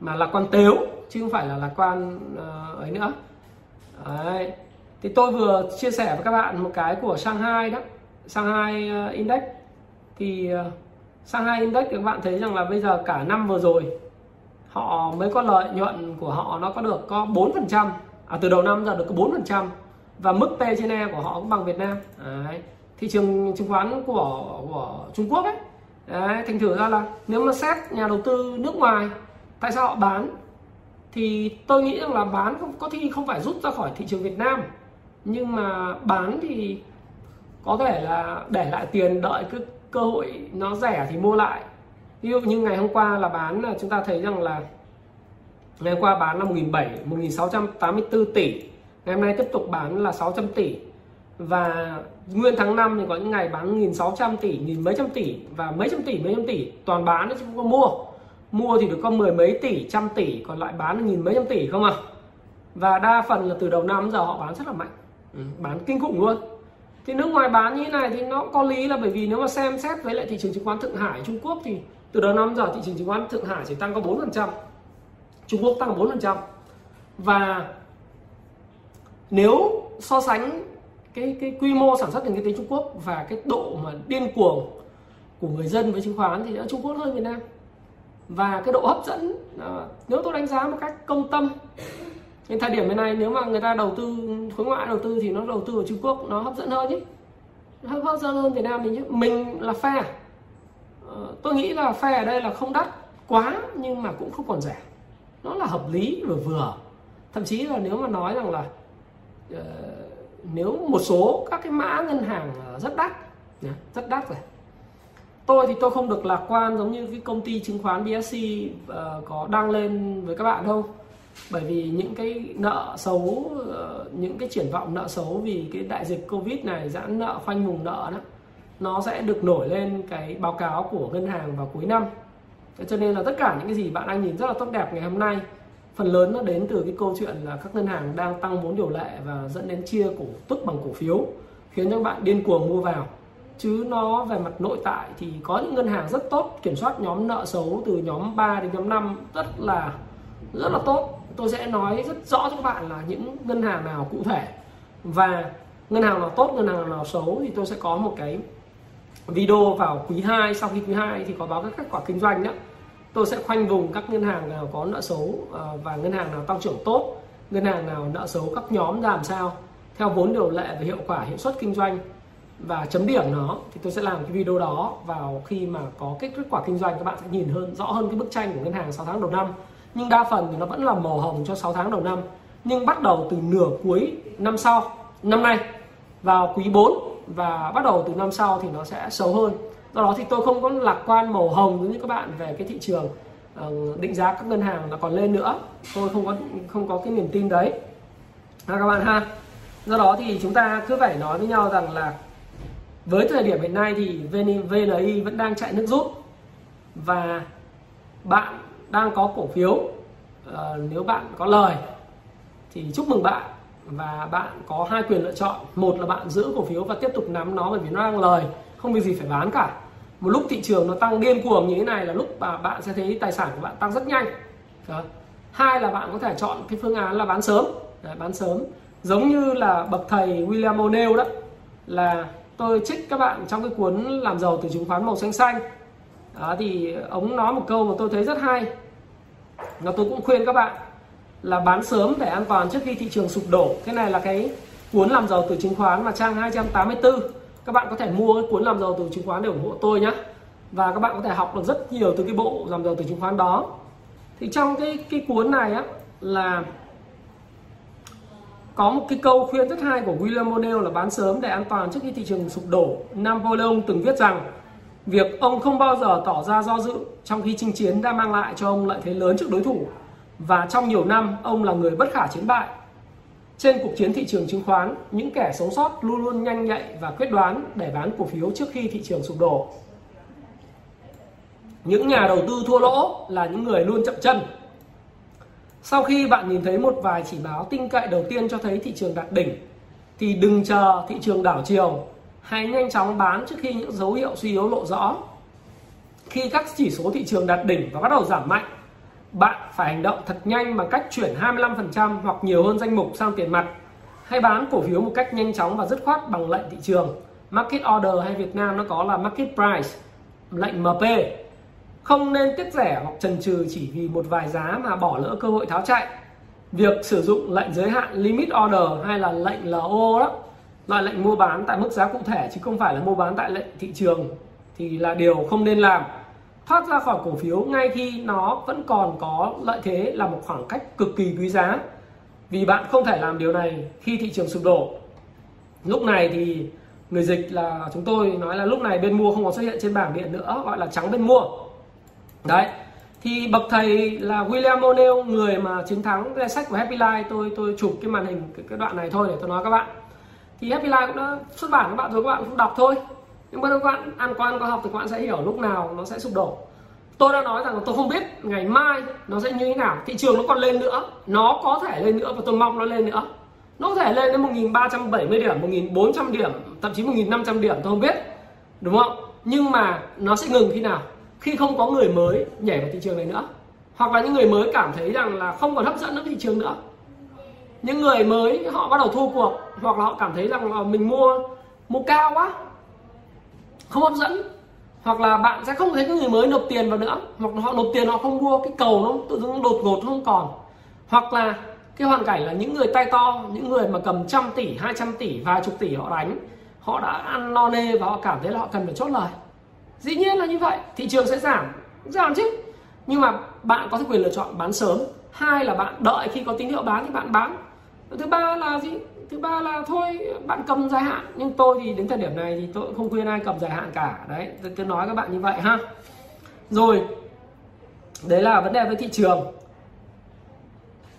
Mà lạc quan tếu chứ không phải là lạc quan uh, ấy nữa. Đấy thì tôi vừa chia sẻ với các bạn một cái của Shanghai đó, Shanghai ờ, Index. Thì ờ, Shanghai Index các bạn thấy rằng là bây giờ cả năm vừa rồi, họ mới có lợi nhuận của họ nó có được có 4% à từ đầu năm giờ được có 4% và mức P trên E của họ cũng bằng Việt Nam. Đấy. thị trường chứng khoán của của Trung Quốc ấy, Đấy. thành thử ra là nếu mà xét nhà đầu tư nước ngoài, tại sao họ bán? Thì tôi nghĩ rằng là bán có thi không phải rút ra khỏi thị trường Việt Nam nhưng mà bán thì có thể là để lại tiền đợi cái cơ hội nó rẻ thì mua lại. Ví dụ như ngày hôm qua là bán là chúng ta thấy rằng là ngày hôm qua bán là 1.700 1.684 tỷ. Ngày hôm nay tiếp tục bán là 600 tỷ. Và nguyên tháng 5 thì có những ngày bán 1.600 tỷ, nghìn mấy trăm tỷ và mấy trăm tỷ, mấy trăm tỷ. Toàn bán chứ không có mua. Mua thì được có mười mấy tỷ, trăm tỷ, còn lại bán là nghìn mấy trăm tỷ không à và đa phần là từ đầu năm giờ họ bán rất là mạnh ừ, bán kinh khủng luôn. Thì nước ngoài bán như thế này thì nó có lý là bởi vì nếu mà xem xét với lại thị trường chứng khoán Thượng Hải Trung Quốc thì từ đầu năm giờ thị trường chứng khoán Thượng Hải chỉ tăng có 4% Trung Quốc tăng 4% và nếu so sánh cái cái quy mô sản xuất nền kinh tế Trung Quốc và cái độ mà điên cuồng của người dân với chứng khoán thì đã Trung Quốc hơn Việt Nam. Và cái độ hấp dẫn nếu tôi đánh giá một cách công tâm đến thời điểm này nếu mà người ta đầu tư khối ngoại đầu tư thì nó đầu tư ở Trung Quốc nó hấp dẫn hơn chứ hấp dẫn hơn Việt Nam mình chứ mình là phe. Ờ, tôi nghĩ là phe ở đây là không đắt quá nhưng mà cũng không còn rẻ. Nó là hợp lý và vừa. Thậm chí là nếu mà nói rằng là uh, nếu một số các cái mã ngân hàng ờ, rất đắt rất đắt rồi. Tôi thì tôi không được lạc quan giống như cái công ty chứng khoán BSC uh, có đăng lên với các bạn đâu bởi vì những cái nợ xấu ờ, những cái triển vọng nợ xấu vì cái đại dịch covid này, giãn nợ, khoanh vùng nợ đó, nó sẽ được nổi lên cái báo cáo của ngân hàng vào cuối năm. Cho nên là tất cả những cái gì bạn đang nhìn rất là tốt đẹp ngày hôm nay, phần lớn nó đến từ cái câu chuyện là các ngân hàng đang tăng vốn điều lệ và dẫn đến chia cổ tức bằng cổ phiếu, khiến cho các bạn điên cuồng mua vào. Chứ nó về mặt nội tại thì có những ngân hàng rất tốt, kiểm soát nhóm nợ xấu từ nhóm 3 đến nhóm 5 rất là rất là tốt tôi sẽ nói rất rõ cho các bạn là những ngân hàng nào cụ thể. Và ngân hàng nào tốt, ngân hàng nào xấu thì tôi sẽ có một cái video vào quý 2 sau khi quý 2 thì có báo các kết quả kinh doanh đó tôi sẽ khoanh vùng các ngân hàng nào có nợ xấu ờ, và ngân hàng nào tăng trưởng tốt, ngân hàng nào nợ xấu các nhóm ra làm sao, theo vốn điều lệ và hiệu quả hiệu suất kinh doanh và chấm điểm nó, thì tôi sẽ làm cái video đó vào khi mà có kết kết quả kinh doanh, các bạn sẽ nhìn hơn, rõ hơn cái bức tranh của ngân hàng 6 tháng đầu năm nhưng đa phần thì nó vẫn là màu hồng cho 6 tháng đầu năm. Nhưng bắt đầu từ nửa cuối năm sau, năm nay, vào quý 4 và bắt đầu từ năm sau thì nó sẽ xấu hơn. Do đó thì tôi không có lạc quan màu hồng giống như các bạn về cái thị trường ờ, định giá các ngân hàng là còn lên nữa. Tôi không có không có cái niềm tin đấy. Ha các bạn ha. Do đó thì chúng ta cứ phải nói với nhau rằng là với thời điểm hiện nay thì VNI vẫn đang chạy nước rút. Và bạn đang có cổ phiếu uh, nếu bạn có lời thì chúc mừng bạn và bạn có hai quyền lựa chọn. Một là bạn giữ cổ phiếu và tiếp tục nắm nó bởi vì nó đang lời không việc gì phải bán cả. Một lúc thị trường nó tăng điên cuồng như thế này là lúc mà bạn sẽ thấy tài sản của bạn tăng rất nhanh. Đó. hai là bạn có thể chọn cái phương án là bán sớm. Đấy, bán sớm. Giống như là bậc thầy William O'Neill đó là tôi trích các bạn trong cái cuốn làm giàu từ chứng khoán màu xanh xanh. Đó thì ông nói một câu mà tôi thấy rất hay và tôi cũng khuyên các bạn là bán sớm để an toàn trước khi thị trường sụp đổ. Cái này là cái cuốn làm giàu từ chứng khoán mà trang 284 các bạn có thể mua cái cuốn làm giàu từ chứng khoán để ủng hộ tôi nhé và các bạn có thể học được rất nhiều từ cái bộ làm giàu từ chứng khoán đó. Thì trong cái cái cuốn này á, là có một cái câu khuyên rất hay của William O'Neill là bán sớm để an toàn trước khi thị trường sụp đổ. Napoleon từng viết rằng việc ông không bao giờ tỏ ra do dự trong khi chinh chiến đã mang lại cho ông lợi thế lớn trước đối thủ và trong nhiều năm ông là người bất khả chiến bại. Trên cuộc chiến thị trường chứng khoán, những kẻ sống sót luôn luôn nhanh nhạy và quyết đoán để bán cổ phiếu trước khi thị trường sụp đổ. Những nhà đầu tư thua lỗ là những người luôn chậm chân sau khi bạn nhìn thấy một vài chỉ báo tin cậy đầu tiên cho thấy thị trường đạt đỉnh thì đừng chờ thị trường đảo chiều hãy nhanh chóng bán trước khi những dấu hiệu suy yếu lộ rõ. Khi các chỉ số thị trường đạt đỉnh và bắt đầu giảm mạnh, bạn phải hành động thật nhanh bằng cách chuyển 25% hoặc nhiều hơn danh mục sang tiền mặt. Hay bán cổ phiếu một cách nhanh chóng và dứt khoát bằng lệnh thị trường. Market order hay Việt Nam nó có là market price, lệnh MP không nên tiếc rẻ hoặc trần trừ chỉ vì một vài giá mà bỏ lỡ cơ hội tháo chạy. Việc sử dụng lệnh giới hạn limit order hay là lệnh LO đó loại lệnh mua bán tại mức giá cụ thể chứ không phải là mua bán tại lệnh thị trường thì là điều không nên làm. Thoát ra khỏi cổ phiếu ngay khi nó vẫn còn có lợi thế là một khoảng cách cực kỳ quý giá. Vì bạn không thể làm điều này khi thị trường sụp đổ. Lúc này thì người dịch là chúng tôi nói là lúc này bên mua không còn xuất hiện trên bảng điện nữa gọi là trắng bên mua. Đấy thì bậc thầy là William O'Neill người mà chiến thắng cái sách của Happy Life tôi tôi chụp cái màn hình cái, cái đoạn này thôi để tôi nói các bạn thì Happy Life cũng đã xuất bản các bạn rồi các bạn cũng đọc thôi. Nhưng mà các bạn, ăn quan có học thì các bạn sẽ hiểu lúc nào nó sẽ sụp đổ. Tôi đã nói rằng là tôi không biết ngày mai nó sẽ như thế nào. Thị trường nó còn lên nữa. Nó có thể lên nữa và tôi mong nó lên nữa. Nó có thể lên đến 1370 điểm 1400 điểm, thậm chí 1500 điểm, tôi không biết. Đúng không? Nhưng mà nó sẽ ngừng khi nào? Khi không có người mới nhảy vào thị trường này nữa. Hoặc là những người mới cảm thấy rằng là không còn hấp dẫn nữa thị trường nữa những người mới, họ bắt đầu thua cuộc, hoặc là họ cảm thấy rằng là mình mua mua cao quá, không hấp dẫn. Hoặc là bạn sẽ không thấy cái người mới nộp tiền vào nữa, hoặc là họ nộp tiền họ không mua, cái cầu nó tự dưng đột ngột không còn. Hoặc là cái hoàn cảnh là những người tay to, những người mà cầm trăm tỷ 200 tỷ, vài chục tỷ họ đánh, họ đã ăn no nê và họ cảm thấy là họ cần phải chốt lời. Dĩ nhiên là như vậy, thị trường sẽ giảm giảm chứ. Nhưng mà bạn có thể quyền lựa chọn bán sớm. Hai là bạn đợi khi có tín hiệu bán thì bạn bán thứ ba là gì? Thứ ba là thôi bạn cầm dài hạn. Nhưng tôi thì đến thời điểm này thì tôi cũng không khuyên ai cầm dài hạn cả. Đấy tôi, tôi nói các bạn như vậy ha. Rồi đấy là vấn đề với thị trường.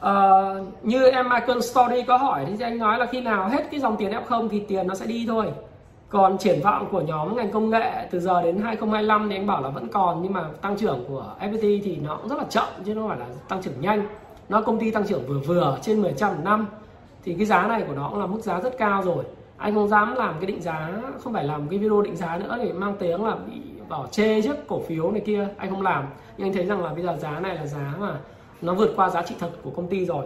Uh, như em Michael Story có hỏi thì anh nói là khi nào hết cái dòng tiền F0 thì tiền nó sẽ đi thôi. Còn triển vọng của nhóm ngành công nghệ từ giờ đến 2025 thì anh bảo là vẫn còn nhưng mà tăng trưởng của FPT thì nó cũng rất là chậm chứ không phải là tăng trưởng nhanh. Nó công ty tăng trưởng vừa vừa trên 10 trăm năm thì cái giá này của nó cũng là mức giá rất cao rồi. Anh không dám làm cái định giá không phải làm cái video định giá nữa để mang tiếng là bị bảo chê trước cổ phiếu này kia anh không làm. Nhưng anh thấy rằng là bây giờ giá này là giá mà nó vượt qua giá trị thật của công ty rồi.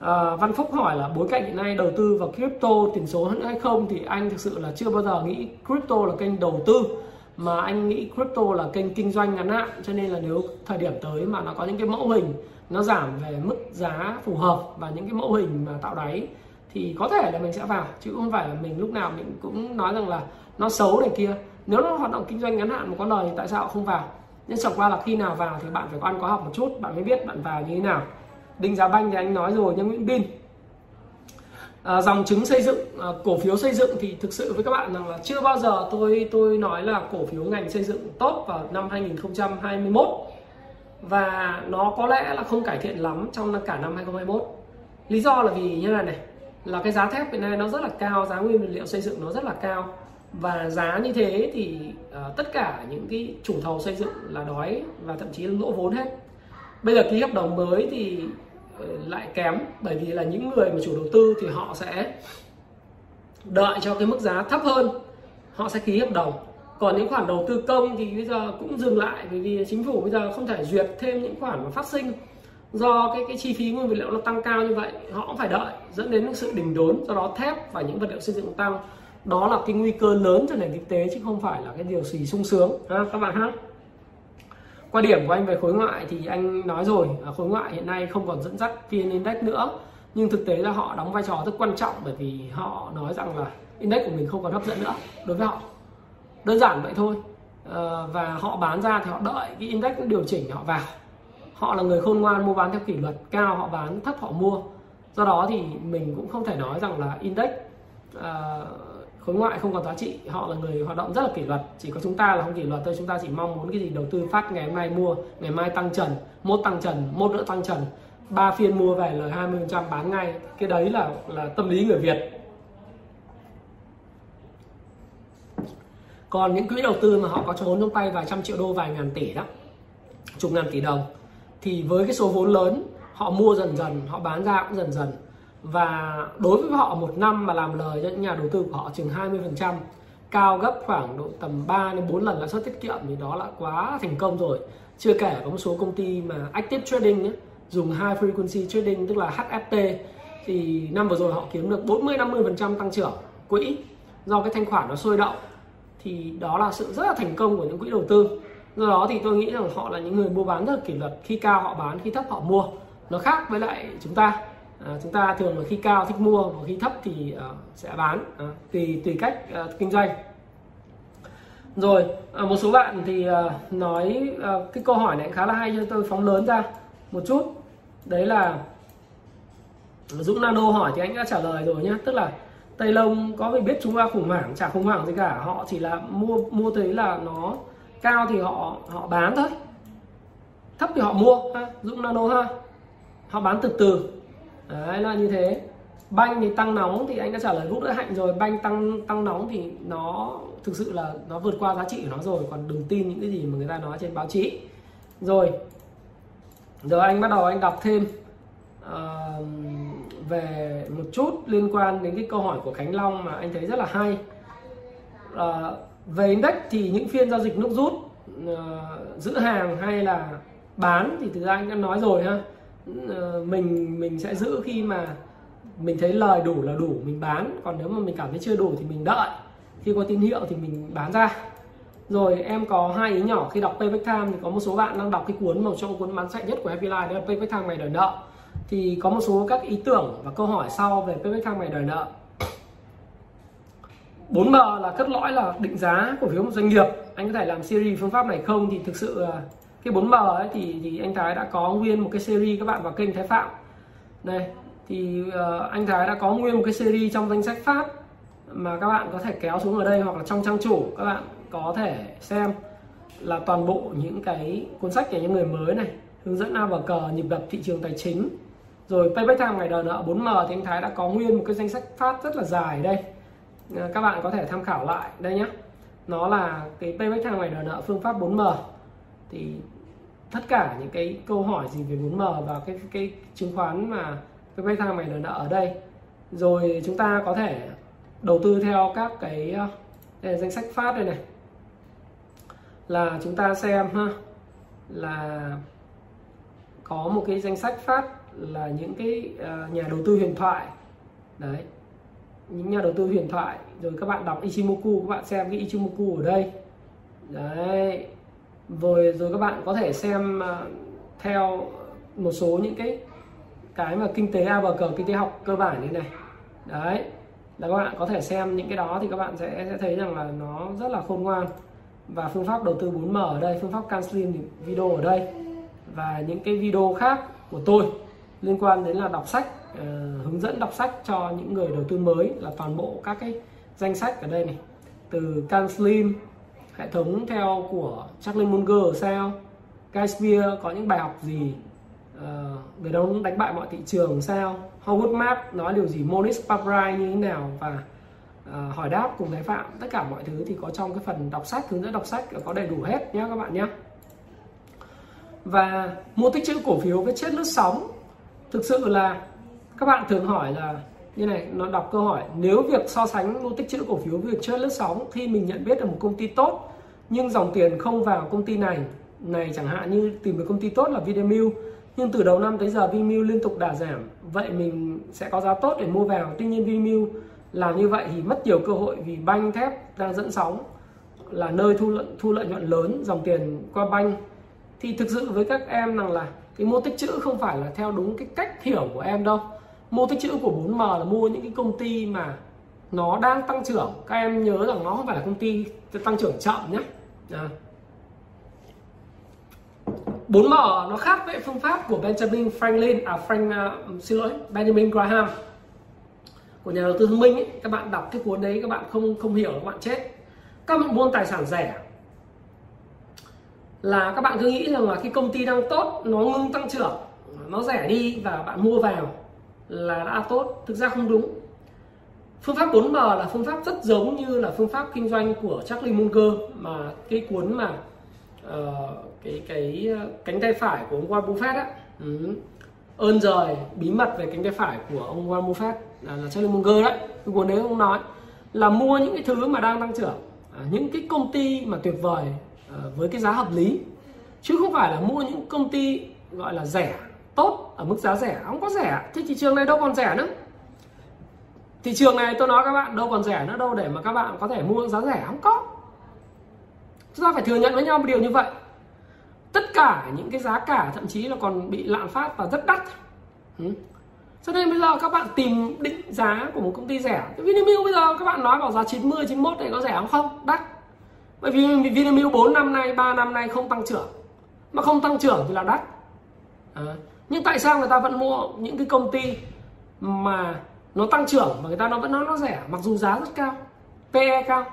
À, Văn Phúc hỏi là bối cảnh hiện nay đầu tư vào crypto tiền số hay không? Thì anh thực sự là chưa bao giờ nghĩ crypto là kênh đầu tư mà anh nghĩ crypto là kênh kinh doanh ngắn hạn. Cho nên là nếu thời điểm tới mà nó có những cái mẫu hình nó giảm về mức giá phù hợp và những cái mẫu hình mà tạo đáy thì có thể là mình sẽ vào chứ không phải là mình lúc nào mình cũng nói rằng là nó xấu này kia. Nếu nó hoạt động kinh doanh ngắn hạn mà có lời thì tại sao không vào? Nhưng chẳng qua là khi nào vào thì bạn phải có ăn có học một chút bạn mới biết bạn vào như thế nào. Định giá banh thì anh nói rồi nhưng Nguyễn Bin à, dòng chứng xây dựng à, cổ phiếu xây dựng thì thực sự với các bạn rằng là chưa bao giờ tôi tôi nói là cổ phiếu ngành xây dựng tốt vào năm 2021 và nó có lẽ là không cải thiện lắm trong cả năm 2021 lý do là vì như này này là cái giá thép hiện nay nó rất là cao giá nguyên vật liệu xây dựng nó rất là cao. Và giá như thế thì uh, tất cả những cái chủ thầu xây dựng là đói và thậm chí lỗ vốn hết. Bây giờ ký hợp đồng mới thì ờ, lại kém bởi vì là những người mà chủ đầu tư thì họ sẽ đợi cho cái mức giá thấp hơn họ sẽ ký hợp đồng còn những khoản đầu tư công thì bây giờ cũng dừng lại bởi vì chính phủ bây giờ không thể duyệt thêm những khoản mà phát sinh. Do cái cái chi phí nguyên vật liệu nó tăng cao như vậy họ cũng phải đợi dẫn đến sự đình đốn do đó thép và những vật liệu xây dựng tăng. Đó là cái nguy cơ lớn cho nền kinh tế chứ không phải là cái điều gì sung sướng. Ha, các bạn ha. Quan điểm của anh về khối ngoại thì anh nói rồi khối ngoại hiện nay không còn dẫn dắt vn index nữa. Nhưng thực tế là họ đóng vai trò rất quan trọng bởi vì họ nói rằng là index của mình không còn hấp dẫn nữa đối với họ đơn giản vậy thôi. Ờ, và họ bán ra thì họ đợi cái index điều chỉnh họ vào. Họ là người khôn ngoan mua bán theo kỷ luật cao họ bán thấp họ mua. Do đó thì mình cũng không thể nói rằng là index uh, khối ngoại không còn giá trị. Họ là người hoạt động rất là kỷ luật. Chỉ có chúng ta là không kỷ luật thôi. Chúng ta chỉ mong muốn cái gì đầu tư phát ngày hôm nay mua ngày mai tăng trần mốt tăng trần mốt nữa tăng trần. Ba phiên mua về lời 20% bán ngay. Cái đấy là là tâm lý người Việt. Còn những quỹ đầu tư mà họ có vốn trong tay vài trăm triệu đô vài ngàn tỷ đó chục ngàn tỷ đồng thì với cái số vốn lớn họ mua dần dần họ bán ra cũng dần dần. Và đối với họ một năm mà làm lời cho những nhà đầu tư của họ chừng 20% cao gấp khoảng độ tầm 3 đến 4 lần lãi suất tiết kiệm thì đó là quá thành công rồi. Chưa kể có một số công ty mà active trading ấy, dùng high frequency trading tức là HFT thì năm vừa rồi họ kiếm được 40 50% tăng trưởng quỹ do cái thanh khoản nó sôi động thì đó là sự rất là thành công của những quỹ đầu tư. Do đó thì tôi nghĩ rằng họ là những người mua bán rất là kỷ luật. Khi cao họ bán khi thấp họ mua. Nó khác với lại chúng ta. À, chúng ta thường là khi cao thích mua và khi thấp thì uh, sẽ bán. À, tùy tùy cách uh, kinh doanh. Rồi à, một số bạn thì uh, nói uh, cái câu hỏi này khá là hay cho tôi phóng lớn ra một chút. Đấy là Dũng Nano hỏi thì anh đã trả lời rồi nhé tức là Tây lông có phải biết chúng ta khủng hoảng chả khủng hoảng gì cả. Họ chỉ là mua mua thấy là nó cao thì họ họ bán thôi. Thấp thì họ mua ha Dũng Nano ha. Họ bán từ từ. Đấy là như thế. Banh thì tăng nóng thì anh đã trả lời lúc đã Hạnh rồi. Banh tăng tăng nóng thì nó thực sự là nó vượt qua giá trị của nó rồi. Còn đừng tin những cái gì mà người ta nói trên báo chí. Rồi. Giờ anh bắt đầu anh đọc thêm. Uh, về một chút liên quan đến cái câu hỏi của Khánh Long mà anh thấy rất là hay. À, về index thì những phiên giao dịch nước rút à, giữ hàng hay là bán thì từ anh đã nói rồi ha. À, mình mình sẽ giữ khi mà mình thấy lời đủ là đủ mình bán. Còn nếu mà mình cảm thấy chưa đủ thì mình đợi. Khi có tín hiệu thì mình bán ra. Rồi em có hai ý nhỏ. Khi đọc Payback Time thì có một số bạn đang đọc cái cuốn một trong cuốn bán chạy nhất của Happy Life. Đó là Payback Time mày đòi nợ thì có một số các ý tưởng và câu hỏi sau về Payback thang mày đòi nợ. 4M là cất lõi là định giá cổ phiếu một doanh nghiệp. Anh có thể làm series phương pháp này không? Thì thực sự ờ, cái 4M ấy thì thì anh Thái đã có nguyên một cái series các bạn vào kênh Thái Phạm. Đây thì uh, anh Thái đã có nguyên một cái series trong danh sách phát mà các bạn có thể kéo xuống ở đây hoặc là trong trang chủ các bạn có thể xem là toàn bộ những cái cuốn sách để những người mới này hướng dẫn A và cờ nhịp đập thị trường tài chính rồi payback time ngày đòi nợ 4M thì anh Thái đã có nguyên một cái danh sách phát rất là dài đây. Ờ, các bạn có thể tham khảo lại đây nhé nó là cái payback time ngày đòi nợ phương pháp 4M thì tất cả những cái câu hỏi gì về 4M và cái cái chứng khoán mà payback time ngày đòi nợ ở đây. Rồi chúng ta có thể đầu tư theo các cái ờ, đây danh sách phát đây này. Là chúng ta xem ha, là có một cái danh sách phát là những cái uh, nhà đầu tư huyền thoại. Đấy những nhà đầu tư huyền thoại. Rồi các bạn đọc Ichimoku các bạn xem cái Ichimoku ở đây. Đấy rồi rồi các bạn có thể xem uh, theo một số những cái cái mà kinh tế A bờ cờ kinh tế học cơ bản như này. Đấy là các bạn có thể xem những cái đó thì các bạn sẽ sẽ thấy rằng là nó rất là khôn ngoan. Và phương pháp đầu tư 4M ở đây phương pháp CanSlim video ở đây. Và những cái video khác của tôi liên quan đến là đọc sách uh, hướng dẫn đọc sách cho những người đầu tư mới là toàn bộ các cái danh sách ở đây này. Từ CanSlim hệ thống theo của Charlie Munger sao Guy Spear có những bài học gì uh, người đó đánh bại mọi thị trường sao Howard Map nói điều gì Monis Paprai như thế nào và uh, hỏi đáp cùng thái phạm. Tất cả mọi thứ thì có trong cái phần đọc sách hướng dẫn đọc sách có đầy đủ hết nhé các bạn nhé và mua tích chữ cổ phiếu với chết lướt sóng thực sự là các bạn thường hỏi là như này nó đọc câu hỏi nếu việc so sánh mua tích chữ cổ phiếu với việc chơi lướt sóng khi mình nhận biết được một công ty tốt nhưng dòng tiền không vào công ty này này chẳng hạn như tìm được công ty tốt là Vinamilk nhưng từ đầu năm tới giờ Vinamilk liên tục đà giảm vậy mình sẽ có giá tốt để mua vào. Tuy nhiên Vinamilk làm như vậy thì mất nhiều cơ hội vì banh thép đang dẫn sóng là nơi thu lợi, thu lợi nhuận lớn dòng tiền qua banh. Thì thực sự với các em rằng là cái mô tích chữ không phải là theo đúng cái cách hiểu của em đâu. Mô tích chữ của 4M là mua những cái công ty mà nó đang tăng trưởng. Các em nhớ rằng nó không phải là công ty tăng trưởng chậm nhé à. 4M nó khác với phương pháp của Benjamin Franklin à Frank uh, xin lỗi Benjamin Graham. Của nhà đầu tư thông minh ấy, các bạn đọc cái cuốn đấy các bạn không không hiểu các bạn chết. Các bạn buôn tài sản rẻ là các bạn cứ nghĩ rằng là cái công ty đang tốt nó ngưng tăng trưởng nó rẻ đi và bạn mua vào là đã tốt. Thực ra không đúng. Phương pháp 4M là phương pháp rất giống như là phương pháp kinh doanh của Charlie Munger mà cái cuốn mà uh, cái cái ờ, cánh tay phải của ông Warren Buffett á. Ừ. ơn rời bí mật về cánh tay phải của ông Warren Buffett là, là Charlie Munger đấy. Cái cuốn đấy ông nói là mua những cái thứ mà đang tăng trưởng. À, những cái công ty mà tuyệt vời Ờ, với cái giá hợp lý. Chứ không phải là mua những công ty gọi là rẻ, tốt ở mức giá rẻ. Không có rẻ, thế thị trường này đâu còn rẻ nữa. Thị trường này tôi nói các bạn, đâu còn rẻ nữa, đâu để mà các bạn có thể mua giá rẻ. Không có. Chúng ta phải thừa nhận với nhau một điều như vậy. Tất cả những cái giá cả thậm chí là còn bị lạm phát và rất đắt. Ừ. cho nên bây giờ các bạn tìm định giá của một công ty rẻ. Vinamilk bây giờ các bạn nói vào giá 90 91 này có rẻ không không? Đắt bởi vì Vinamilk 4 năm nay 3 năm nay không tăng trưởng. Mà không tăng trưởng thì là đắt. À. nhưng tại sao người ta vẫn mua những cái công ty mà nó tăng trưởng mà người ta nó vẫn nói nó rẻ, mặc dù giá rất cao PE cao?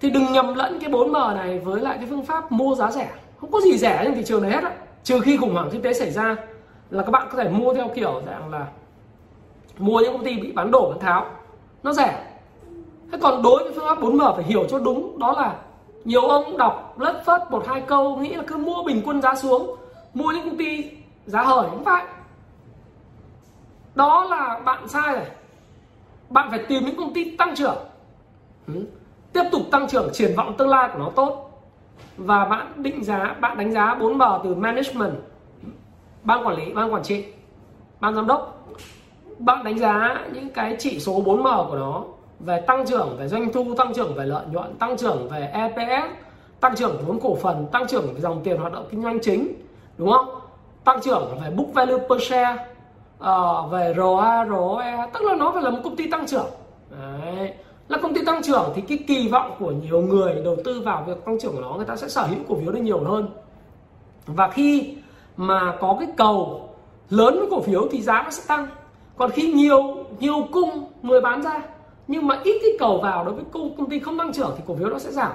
Thì đừng nhầm lẫn cái 4M này với lại cái phương pháp mua giá rẻ. Không có gì rẻ trên thị trường này hết á. Trừ khi khủng hoảng kinh tế xảy ra là các bạn có thể mua theo kiểu dạng là mua những công ty bị bán đổ, bán tháo. Nó rẻ thế còn đối với phương pháp 4M phải hiểu cho đúng, đó là nhiều ông đọc lất phất một hai câu nghĩ là cứ mua bình quân giá xuống, mua những công ty giá hời, không phải. Đó là bạn sai rồi. Bạn phải tìm những công ty tăng trưởng. Ừ. tiếp tục tăng trưởng, triển vọng tương lai của nó tốt. Và bạn định giá, bạn đánh giá 4M từ management, ban quản lý, ban quản trị, ban giám đốc. Bạn đánh giá những cái chỉ số 4M của nó về tăng trưởng về doanh thu tăng trưởng về lợi nhuận tăng trưởng về EPS tăng trưởng vốn cổ phần tăng trưởng về dòng tiền hoạt động kinh doanh chính đúng không? Tăng trưởng về book value per share uh, về ROA ROE tức là nó phải là một công ty tăng trưởng. Đấy. là công ty tăng trưởng thì cái kỳ vọng của nhiều người đầu tư vào việc tăng trưởng của nó người ta sẽ sở hữu cổ phiếu được nhiều hơn. Và khi mà có cái cầu lớn với cổ phiếu thì giá nó sẽ tăng. Còn khi nhiều nhiều cung người bán ra nhưng mà ít cái cầu vào đối với công, công ty không tăng trưởng thì cổ phiếu nó sẽ giảm.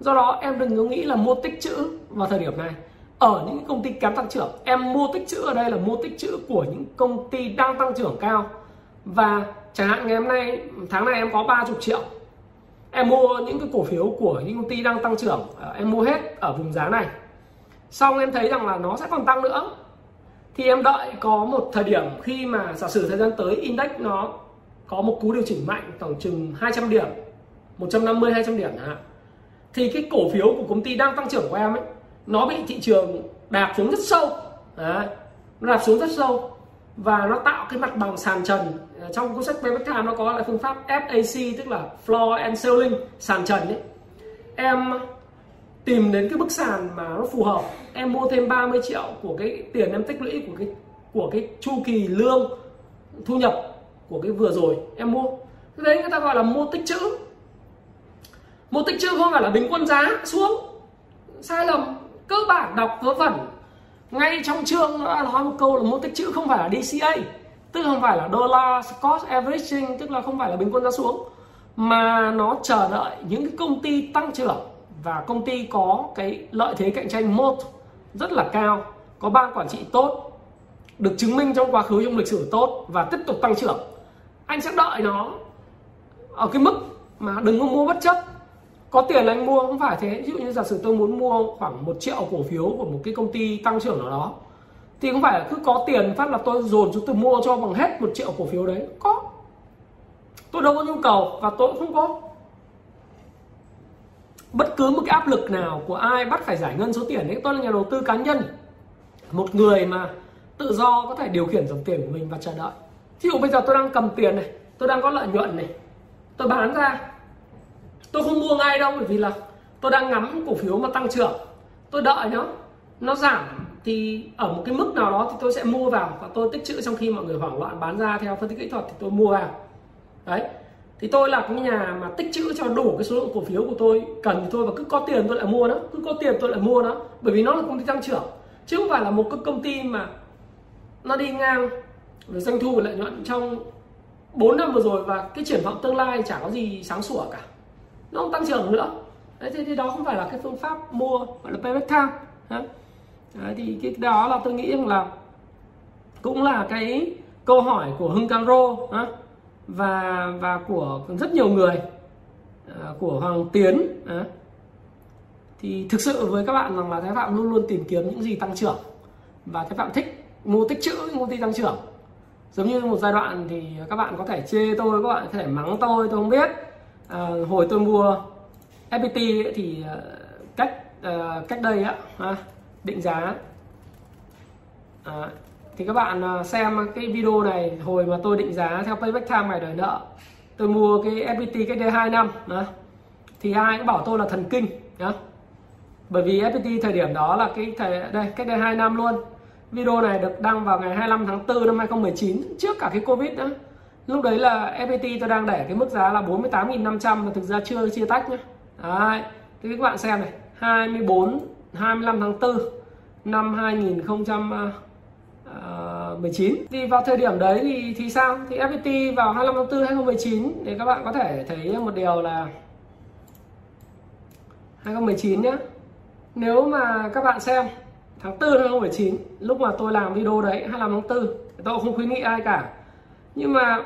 Do đó em đừng có nghĩ là mua tích chữ vào thời điểm này. Ở những công ty kém tăng trưởng em mua tích chữ ở đây là mua tích chữ của những công ty đang tăng trưởng cao. Và chẳng hạn ngày hôm nay tháng này em có 30 triệu. Em mua những cái cổ phiếu của những công ty đang tăng trưởng à, em mua hết ở vùng giá này. Xong em thấy rằng là nó sẽ còn tăng nữa. Thì em đợi có một thời điểm khi mà giả sử thời gian tới index nó có một cú điều chỉnh mạnh tổng chừng 200 điểm 150 200 điểm hả thì cái cổ phiếu của công ty đang tăng trưởng của em ấy, nó bị thị trường đạp xuống rất sâu Đấy. nó đạp xuống rất sâu và nó tạo cái mặt bằng sàn trần ờ, trong cuốn sách Payback Time nó có là phương pháp FAC tức là floor and ceiling, sàn trần ấy em tìm đến cái bức sàn mà nó phù hợp, em mua thêm 30 triệu của cái tiền em tích lũy của cái của cái chu kỳ lương thu nhập của cái vừa rồi, em mua. Cái đấy người ta gọi là mua tích chữ. Mua tích chữ không phải là bình quân giá xuống. Sai lầm, cơ bản đọc vớ vẩn. Ngay trong chương nó đã nói một câu là mua tích chữ không phải là DCA tức không phải là dollar cost averaging tức là không phải là bình quân giá xuống. Mà nó chờ đợi những cái công ty tăng trưởng và công ty có cái lợi thế cạnh tranh một rất là cao, có ban quản trị tốt, được chứng minh trong quá khứ trong lịch sử tốt và tiếp tục tăng trưởng anh sẽ đợi nó. Ở cái mức mà đừng có mua bất chấp. Có tiền anh mua không phải thế. Ví dụ như giả sử tôi muốn mua khoảng một triệu cổ phiếu của một cái công ty tăng trưởng nào đó, thì không phải là cứ có tiền phát là tôi dồn xuống tôi mua cho bằng hết một triệu cổ phiếu đấy. Có. Tôi đâu có nhu cầu và tôi cũng không có. Bất cứ một cái áp lực nào của ai bắt phải giải ngân số tiền đấy tôi là nhà đầu tư cá nhân. Một người mà tự do có thể điều khiển dòng tiền của mình và chờ đợi thí dụ bây giờ tôi đang cầm tiền này, tôi đang có lợi nhuận này, tôi bán ra, tôi không mua ngay đâu, bởi vì là tôi đang ngắm cổ phiếu mà tăng trưởng, tôi đợi nó nó giảm thì ở một cái mức nào đó thì tôi sẽ mua vào và tôi tích trữ trong khi mọi người hoảng loạn bán ra theo phân tích kỹ thuật thì tôi mua vào. Đấy, thì tôi là cái nhà mà tích trữ cho đủ cái số lượng cổ phiếu của tôi, cần thì thôi và cứ có tiền tôi lại mua nó cứ có tiền tôi lại mua nó bởi vì nó là công ty tăng trưởng, chứ không phải là một cái công ty mà nó đi ngang về doanh thu và lợi nhuận trong 4 năm vừa rồi và cái triển vọng tương lai chả có gì sáng sủa cả. Nó không tăng trưởng nữa. Đấy thì, thì đó không phải là cái phương pháp mua gọi là payback time. Đấy, thì cái đó là tôi nghĩ rằng là cũng là cái câu hỏi của Hưng Caro và và của rất nhiều người à, của Hoàng Tiến thì thực sự với các bạn rằng là Thái Phạm luôn luôn tìm kiếm những gì tăng trưởng và Thái Phạm thích mua tích trữ những công ty tăng trưởng giống như một giai đoạn thì các bạn có thể chê tôi các bạn có thể mắng tôi tôi không biết à, hồi tôi mua FPT ấy, thì à, cách à, cách đây á à, định giá à, thì các bạn à, xem cái video này hồi mà tôi định giá theo payback time ngày đời nợ tôi mua cái FPT cách đây 2 năm đó. thì ai cũng bảo tôi là thần kinh đó. bởi vì FPT thời điểm đó là cái thời đây cách đây 2 năm luôn video này được đăng vào ngày 25 tháng 4 năm 2019 trước cả cái Covid nữa lúc đấy là FPT tôi đang để cái mức giá là 48.500 mà thực ra chưa chia tách nhé đấy thì các bạn xem này 24 25 tháng 4 năm 2019 ờ, thì vào thời điểm đấy thì thì sao? Thì FPT vào 25 tháng 4 2019 thì các bạn có thể thấy một điều là 2019 nhé nếu mà các bạn xem tháng 4 năm 2019 lúc mà tôi làm video đấy 25 tháng 4 tôi không khuyến nghị ai cả. Nhưng mà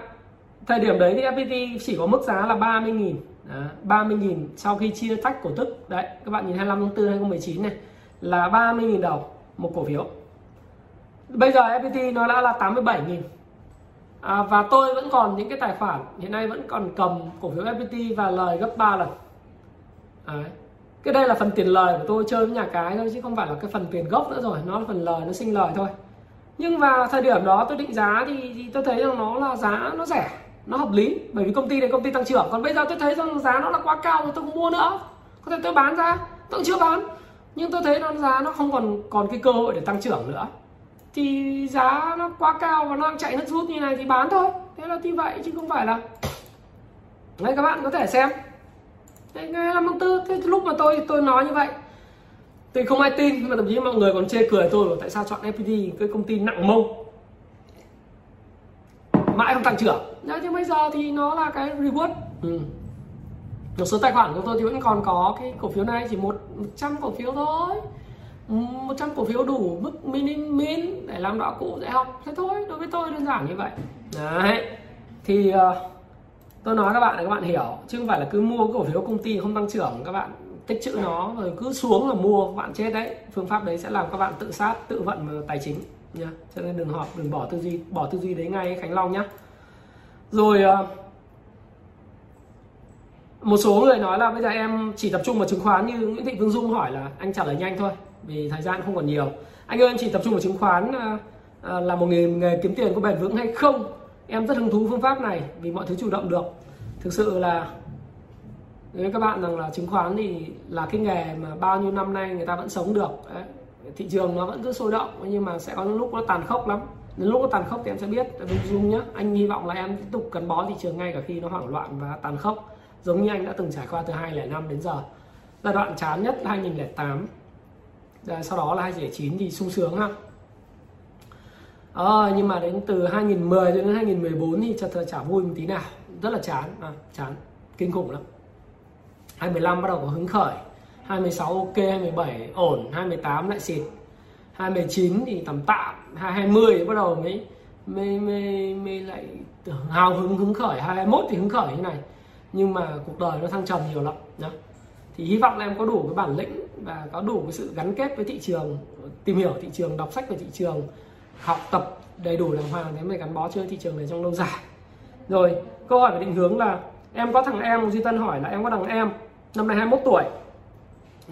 thời điểm đấy thì FPT chỉ có mức giá là 30 nghìn. Đó, 30 nghìn sau khi chia tách cổ tức. Đấy các bạn nhìn 25 tháng 4 2019 này là 30 nghìn đồng một cổ phiếu. Bây giờ FPT nó đã là 87 nghìn. À, và tôi vẫn còn những cái tài khoản hiện nay vẫn còn cầm cổ phiếu FPT và lời gấp 3 lần. Đấy. À, cái đây là phần tiền lời của tôi chơi với nhà cái thôi chứ không phải là cái phần tiền gốc nữa rồi. Nó là phần lời nó sinh lời thôi. Nhưng vào thời điểm đó tôi định giá thì, thì tôi thấy rằng nó là giá nó rẻ nó hợp lý. Bởi vì công ty này công ty tăng trưởng. Còn bây giờ tôi thấy rằng giá nó là quá cao thì tôi không mua nữa. Có thể tôi bán ra tôi chưa bán. Nhưng tôi thấy nó giá nó không còn còn cái cơ hội để tăng trưởng nữa. Thì giá nó quá cao và nó đang chạy nước rút như này thì bán thôi. Thế là như vậy chứ không phải là đây các bạn có thể xem ngày 25 tháng 4 cái lúc mà tôi tôi nói như vậy. Thì không ai tin mà thậm chí mọi người còn chê cười tôi tại sao chọn FPT cái công ty nặng mông. Mãi không tăng trưởng. Đấy, nhưng bây giờ thì nó là cái reward. Ừ. một số tài khoản của tôi thì vẫn còn có cái cổ phiếu này chỉ một trăm cổ phiếu thôi. 100 cổ phiếu đủ mức min min để làm đạo cụ dạy học. Thế thôi đối với tôi đơn giản như vậy. Đấy. Thì uh, tôi nói các bạn để các bạn hiểu. Chứ không phải là cứ mua cổ phiếu công ty không tăng trưởng các bạn tích chữ nó rồi cứ xuống là mua các bạn chết đấy. Phương pháp đấy sẽ làm các bạn tự sát tự vận tài chính nha cho nên đừng họp đừng bỏ tư duy bỏ tư duy đấy ngay khánh long nhá. Rồi ờ, một số người nói là bây giờ em chỉ tập trung vào chứng khoán như Nguyễn Thị Phương Dung hỏi là anh trả lời nhanh thôi vì thời gian không còn nhiều. Anh ơi em chỉ tập trung vào chứng khoán ờ, ờ, là một nghề, nghề kiếm tiền có bền vững hay không? Em rất hứng thú phương pháp này, vì mọi thứ chủ động được. Thực sự là với các bạn rằng là chứng khoán thì là cái nghề mà bao nhiêu năm nay người ta vẫn sống được, Đấy. thị trường nó vẫn cứ sôi động, nhưng mà sẽ có những lúc nó tàn khốc lắm. Đến lúc nó tàn khốc thì em sẽ biết. Dung Dung nhá, anh hy vọng là em tiếp tục gắn bó thị trường ngay cả khi nó hoảng loạn và tàn khốc. Giống như anh đã từng trải qua từ 2005 đến giờ. Giai đoạn chán nhất là 2008 Rồi sau đó là 2009 thì sung sướng ha à, nhưng mà đến từ 2010 đến 2014 thì thật là chả vui một tí nào. Rất là chán. À, chán. Kinh khủng lắm. 2015 bắt đầu có hứng khởi. 2016 ok 2017 ổn 2018 lại xịt. 2019 thì tầm tạm. 20 thì bắt đầu mới mới mới, mới lại hào hứng hứng khởi. 21 thì hứng khởi như này. Nhưng mà cuộc đời nó thăng trầm nhiều lắm. Nhá. Thì hy vọng là em có đủ cái bản lĩnh và có đủ cái sự gắn kết với thị trường tìm hiểu thị trường đọc sách về thị trường học tập đầy đủ đàng hoàng thế mới gắn bó chơi thị trường này trong lâu dài. Rồi, câu hỏi về định hướng là em có thằng em, duy tân hỏi là em có thằng em, năm nay 21 tuổi.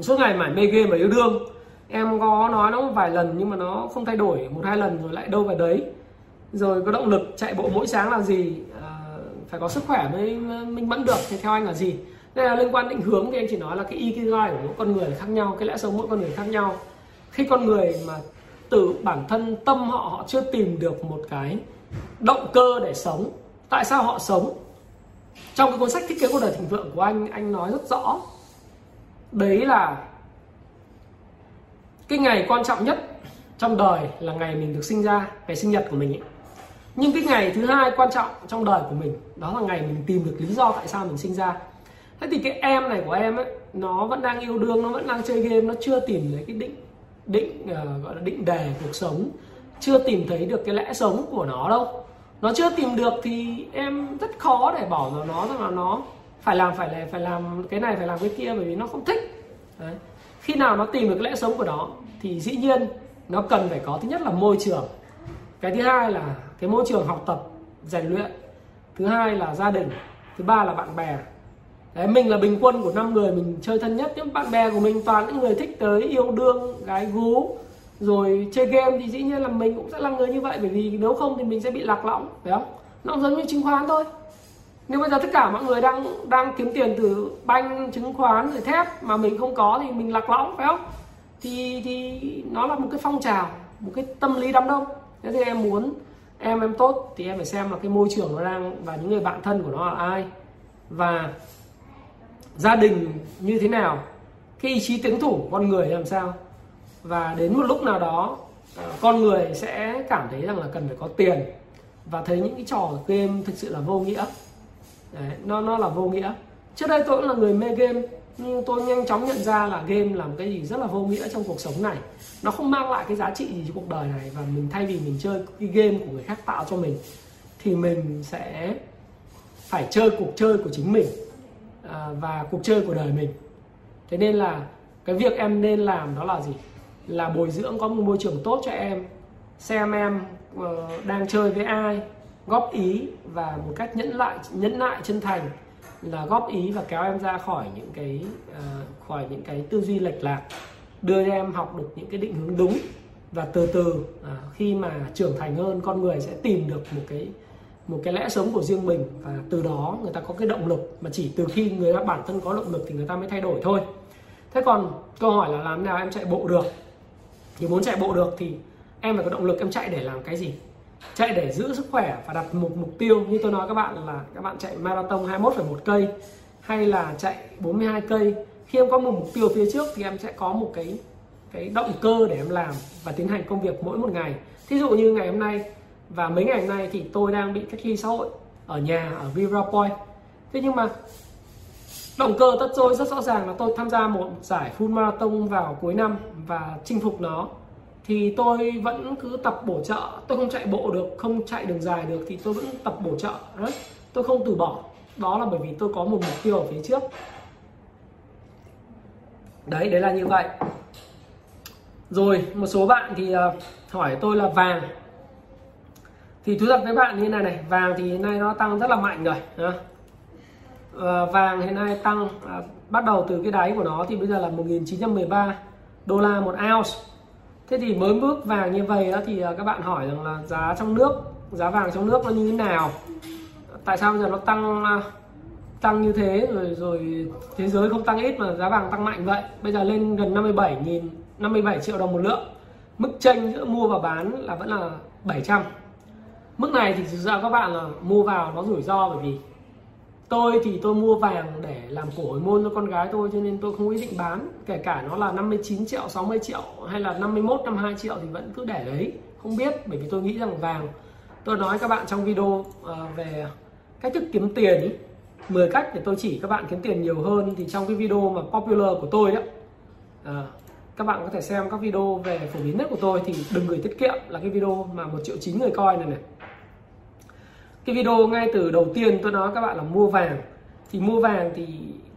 Suốt ngày mải mê game và yêu đương. Em có nói nó một vài lần nhưng mà nó không thay đổi, một hai lần rồi lại đâu vào đấy. Rồi có động lực chạy bộ mỗi sáng là gì? À, phải có sức khỏe mới minh mẫn được, thì theo anh là gì? Đây là liên quan định hướng thì anh chỉ nói là cái ikigai của mỗi con người khác nhau, cái lẽ sống mỗi con người khác nhau. Khi con người mà từ bản thân tâm họ họ chưa tìm được một cái động cơ để sống. Tại sao họ sống? Trong cái cuốn sách thiết kế cuộc đời thịnh vượng của anh anh nói rất rõ. Đấy là cái ngày quan trọng nhất trong đời là ngày mình được sinh ra, ngày sinh nhật của mình ấy. Nhưng cái ngày thứ hai quan trọng trong đời của mình, đó là ngày mình tìm được lý do tại sao mình sinh ra. Thế thì cái em này của em ấy, nó vẫn đang yêu đương, nó vẫn đang chơi game, nó chưa tìm thấy cái định định uh, gọi là định đề cuộc sống chưa tìm thấy được cái lẽ sống của nó đâu. Nó chưa tìm được thì em rất khó để bỏ vào nó rằng là nó phải làm phải là phải làm cái này phải làm cái kia bởi vì nó không thích. Đấy. khi nào nó tìm được cái lẽ sống của nó thì dĩ nhiên nó cần phải có thứ nhất là môi trường. Cái thứ hai là cái môi trường học tập rèn luyện. Thứ hai là gia đình. Thứ ba là bạn bè. Đấy, mình là bình quân của năm người mình chơi thân nhất. Nhưng bạn bè của mình toàn những người thích tới yêu đương gái gú rồi chơi game thì dĩ nhiên là mình cũng sẽ là người như vậy. Bởi vì nếu không thì mình sẽ bị lạc lõng phải không? Nó cũng giống như chứng khoán thôi. Nếu bây giờ tất cả mọi người đang đang kiếm tiền từ banh chứng khoán rồi thép mà mình không có thì mình lạc lõng phải không? Thì thì nó là một cái phong trào một cái tâm lý đám đông. Thế thì em muốn em em tốt thì em phải xem là cái môi trường nó đang và những người bạn thân của nó là ai. Và gia đình như thế nào cái ý chí tiến thủ con người làm sao. Và đến một lúc nào đó ờ, con người sẽ cảm thấy rằng là cần phải có tiền. Và thấy những cái trò game thực sự là vô nghĩa. Đấy, nó nó là vô nghĩa. Trước đây tôi cũng là người mê game nhưng tôi nhanh chóng nhận ra là game làm cái gì rất là vô nghĩa trong cuộc sống này. Nó không mang lại cái giá trị gì cho cuộc đời này và mình thay vì mình chơi cái game của người khác tạo cho mình thì mình sẽ phải chơi cuộc chơi của chính mình. à, À, và cuộc chơi của đời mình. Thế nên là cái việc em nên làm đó là gì? Là bồi dưỡng có một môi trường tốt cho em xem em uh, đang chơi với ai góp ý và một cách nhẫn lại nhẫn nại chân thành là góp ý và kéo em ra khỏi những cái uh, khỏi những cái tư duy lệch lạc đưa em học được những cái định hướng đúng và từ từ ờ, khi mà trưởng thành hơn con người sẽ tìm được một cái một cái lẽ sống của riêng mình và từ đó người ta có cái động lực mà chỉ từ khi người ta bản thân có động lực thì người ta mới thay đổi thôi. Thế còn câu hỏi là làm nào em chạy bộ được? Thì muốn chạy bộ được thì em phải có động lực em chạy để làm cái gì? Chạy để giữ sức khỏe và đặt một mục tiêu như tôi nói các bạn là các bạn chạy marathon 21,1 cây hay là chạy 42 cây. Khi em có một mục tiêu phía trước thì em sẽ có một cái cái động cơ để em làm và tiến hành công việc mỗi một ngày. Thí dụ như ngày hôm nay và mấy ngày hôm nay thì tôi đang bị cách ly xã hội ở nhà, ở Virapoint thế nhưng mà động cơ tất tôi rất rõ ràng là tôi tham gia một giải full marathon vào cuối năm và chinh phục nó. Thì tôi vẫn cứ tập bổ trợ. Tôi không chạy bộ được, không chạy đường dài được thì tôi vẫn tập bổ trợ. Đấy, tôi không từ bỏ. Đó là bởi vì tôi có một mục tiêu ở phía trước. Đấy đấy là như vậy. Rồi, một số bạn thì ờ, hỏi tôi là vàng thì thú thật với bạn như này này vàng thì hiện nay nó tăng rất là mạnh rồi à, vàng hiện nay tăng à, bắt đầu từ cái đáy của nó thì bây giờ là 1913 đô la một ounce. Thế thì mới bước vàng như vậy đó thì à, các bạn hỏi rằng là giá trong nước giá vàng trong nước nó như thế nào? Tại sao bây giờ nó tăng à, tăng như thế rồi rồi thế giới không tăng ít mà giá vàng tăng mạnh vậy? Bây giờ lên gần 57 nghìn 57 triệu đồng một lượng. Mức chênh giữa mua và bán là vẫn là 700 mức này thì thực ra các bạn là mua vào nó rủi ro bởi vì tôi thì tôi mua vàng để làm cổ hồi môn cho con gái tôi cho nên tôi không ý định bán. Kể cả nó là 59 triệu 60 triệu hay là 51 52 triệu thì vẫn cứ để đấy. Không biết bởi vì tôi nghĩ rằng vàng tôi nói các bạn trong video ờ, về cách thức kiếm tiền ý, 10 cách để tôi chỉ các bạn kiếm tiền nhiều hơn thì trong cái video mà popular của tôi đó à, các bạn có thể xem các video về phổ biến nhất của tôi thì đừng gửi tiết kiệm là cái video mà một triệu chín người coi này này cái video ngay từ đầu tiên tôi nói các bạn là mua vàng. Thì mua vàng thì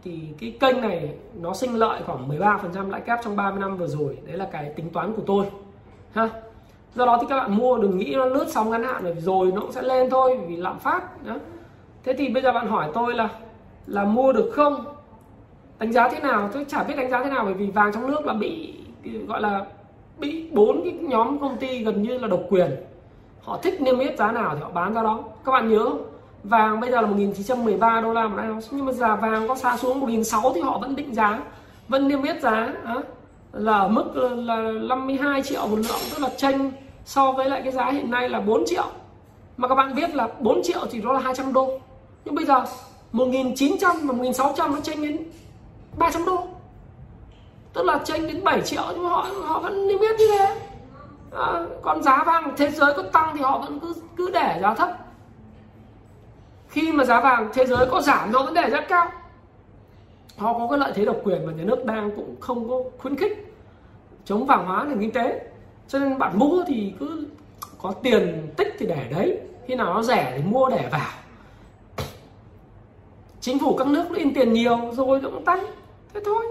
thì cái kênh này nó sinh lợi khoảng 13% lãi kép trong 30 năm vừa rồi. Đấy là cái tính toán của tôi. Ha? Do đó thì các bạn mua đừng nghĩ nó lướt sóng ngắn hạn rồi nó cũng sẽ lên thôi vì lạm phát đó thế thì bây giờ bạn hỏi tôi là là mua được không? Đánh giá thế nào? Tôi chả biết đánh giá thế nào, bởi vì vàng trong nước là bị, gọi là, bị bốn cái nhóm công ty gần như là độc quyền họ thích niêm yết giá nào thì họ bán ra đó. Các bạn nhớ không? Vàng bây giờ là 1913 đô la một ounce. Nhưng mà giá vàng có xa xuống 1006 thì họ vẫn định giá vẫn niêm yết giá đó, là mức là 52 triệu một lượng tức là tranh so với lại cái giá hiện nay là 4 triệu. Mà các bạn biết là 4 triệu thì đó là 200 đô. Nhưng bây giờ 1900 và 1600 nó tranh đến 300 đô. Tức là tranh đến 7 triệu nhưng mà họ họ vẫn niêm yết như thế. Ờ, à, còn giá vàng thế giới có tăng thì họ vẫn cứ cứ để giá thấp. Khi mà giá vàng thế giới có giảm họ vẫn để giá cao. Họ có cái lợi thế độc quyền mà nhà nước đang cũng không có khuyến khích chống vàng hóa nền kinh tế. Cho nên bạn mua thì cứ có tiền tích thì để đấy khi nào nó rẻ thì mua để vào. Chính phủ các nước nó in tiền nhiều rồi nó cũng tăng. Thế thôi.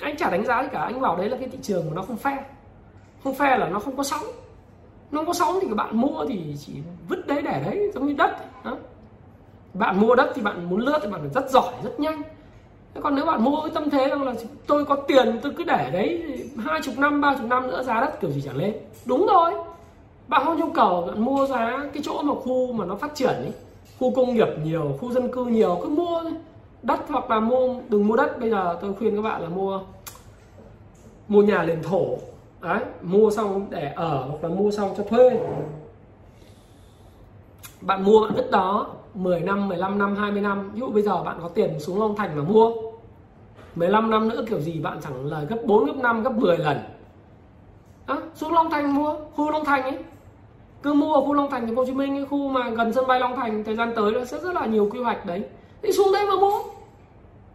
Anh chả đánh giá gì cả anh bảo đấy là cái thị trường mà nó không fair không phe là nó không có sóng. Nó không có sóng thì các bạn mua thì chỉ vứt đấy để đấy, giống như đất đó. bạn mua đất thì bạn muốn lướt thì bạn phải rất giỏi, rất nhanh. Thế còn nếu bạn mua với tâm thế rằng là tôi có tiền, tôi cứ để đấy hai chục năm, ba chục năm nữa giá đất kiểu gì chẳng lên. Đúng rồi. Bạn không nhu cầu, bạn mua giá cái chỗ mà khu mà nó phát triển ấy. Khu công nghiệp nhiều, khu dân cư nhiều, cứ mua đất hoặc là mua, đừng mua đất. Bây giờ tôi khuyên các bạn là mua mua nhà liền thổ đấy mua xong để ở hoặc là mua xong cho thuê. Bạn mua bạn vứt đó 10 năm 15 năm 20 năm. Ví dụ bây giờ bạn có tiền xuống Long Thành mà mua 15 năm nữa kiểu gì bạn chẳng lời gấp 4 gấp 5 gấp 10 lần. Đó, xuống Long Thành mua khu Long Thành ấy. Cứ mua ở khu Long Thành thành phố Hồ Chí Minh cái khu mà gần sân bay Long Thành thời gian tới nó sẽ rất là nhiều quy hoạch đấy. Thì xuống đây mà mua.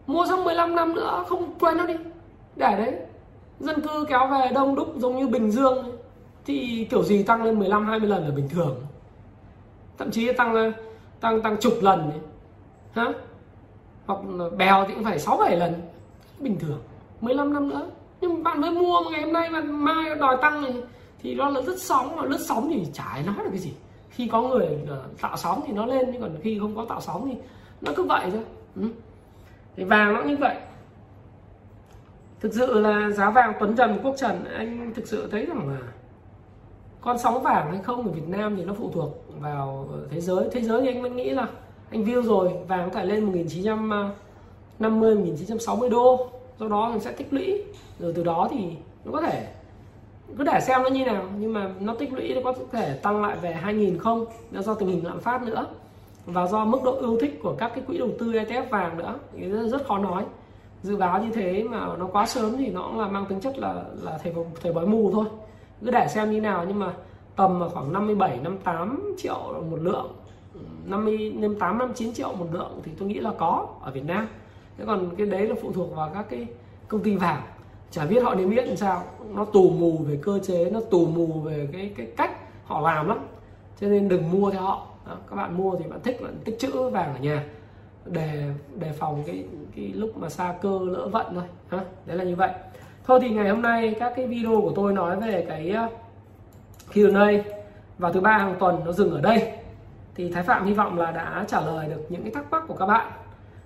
Mua xong 15 năm nữa không quên nó đi. Để đấy dân cư kéo về đông đúc giống như Bình Dương thì kiểu gì tăng lên 15 20 lần là bình thường. Thậm chí tăng tăng tăng chục lần ấy. hả? Hoặc bèo thì cũng phải 6 7 lần. Bình thường. 15 năm nữa. Nhưng bạn mới mua ngày hôm nay mà mai đòi tăng thì thì nó là rất sóng mà lướt sóng thì chả ai nói được cái gì. Khi có người ờ, tạo sóng thì nó lên nhưng còn khi không có tạo sóng thì nó cứ vậy thôi. Ừ. thì vàng nó như vậy thực sự là giá vàng tuấn trần quốc trần anh thực sự thấy rằng là con sóng vàng hay không ở Việt Nam thì nó phụ thuộc vào thế giới. Thế giới thì anh vẫn nghĩ là anh view rồi vàng có thể lên 1950 1960 đô. Do đó mình sẽ tích lũy. Rồi từ đó thì nó có thể cứ để xem nó như nào. Nhưng mà nó tích lũy nó có thể tăng lại về 2000 không nó do tình hình lạm phát nữa. Và do mức độ yêu thích của các cái quỹ đầu tư ETF vàng nữa. Thì rất, rất khó nói dự báo như thế mà nó quá sớm thì nó cũng là mang tính chất là là thầy thầy bói mù thôi. Cứ để xem như nào nhưng mà tầm khoảng 57 58 triệu một lượng. 50 58 59 triệu một lượng thì tôi nghĩ là có ở Việt Nam. Thế còn cái đấy là phụ thuộc vào các cái công ty vàng. Chả biết họ niêm yết làm sao. Nó tù mù về cơ chế nó tù mù về cái cái cách họ làm lắm. Cho nên đừng mua theo họ. Đó, các bạn mua thì bạn thích bạn tích trữ vàng ở nhà để đề phòng cái cái lúc mà xa cơ lỡ vận thôi ha đấy là như vậy. Thôi thì ngày hôm nay các cái video của tôi nói về cái uh, Q&A vào thứ ba hàng tuần nó dừng ở đây. Thì Thái Phạm hy vọng là đã trả lời được những cái thắc mắc của các bạn.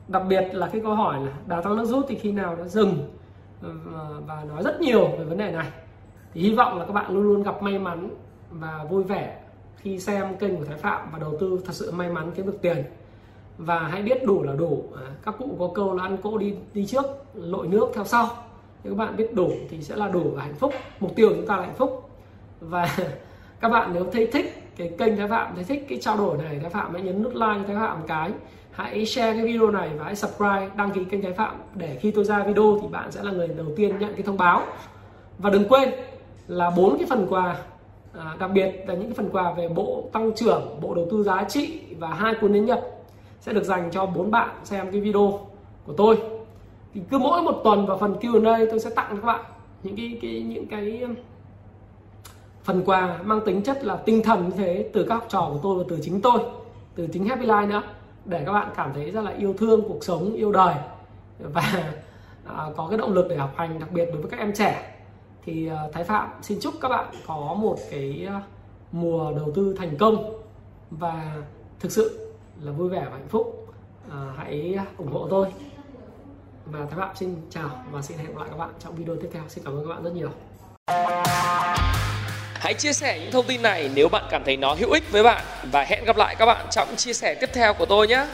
Đặc biệt là cái câu hỏi là đà tăng nước rút thì khi nào nó dừng? Ờ, và nói rất nhiều về vấn đề này. Thì hy vọng là các bạn luôn luôn gặp may mắn và vui vẻ khi xem kênh của Thái Phạm và đầu tư thật sự may mắn kiếm được tiền và hãy biết đủ là đủ. À, các cụ có câu là ăn cỗ đi đi trước lội nước theo sau. Nếu các bạn biết đủ thì sẽ là đủ và hạnh phúc. Mục tiêu của chúng ta là hạnh phúc. Và *laughs* các bạn nếu thấy thích cái kênh Thái Phạm thấy thích cái trao đổi này Thái Phạm hãy nhấn nút like cho Thái Phạm một cái. Hãy share cái video này và hãy subscribe đăng ký kênh Thái Phạm để khi tôi ra video thì bạn sẽ là người đầu tiên nhận cái thông báo. Và đừng quên là bốn cái phần quà à, đặc biệt là những cái phần quà về bộ tăng trưởng bộ đầu tư giá trị và hai cuốn đến nhật sẽ được dành cho bốn bạn xem cái video của tôi. Thì cứ mỗi một tuần vào phần Q&A tôi sẽ tặng các bạn những cái, cái những cái um, phần quà mang tính chất là tinh thần như thế từ các học trò của tôi và từ chính tôi từ chính Happy Life nữa để các bạn cảm thấy rất là yêu thương cuộc sống yêu đời. Và à, có cái động lực để học hành đặc biệt đối với các em trẻ. Thì à, Thái Phạm xin chúc các bạn có một cái à, mùa đầu tư thành công và thực sự là vui vẻ và hạnh phúc. À, hãy ủng hộ tôi. Và các bạn xin chào và xin hẹn gặp lại các bạn trong video tiếp theo. Xin cảm ơn các bạn rất nhiều. Hãy chia sẻ những thông tin này nếu bạn cảm thấy nó hữu ích với bạn. Và hẹn gặp lại các bạn trong chia sẻ tiếp theo của tôi nhé.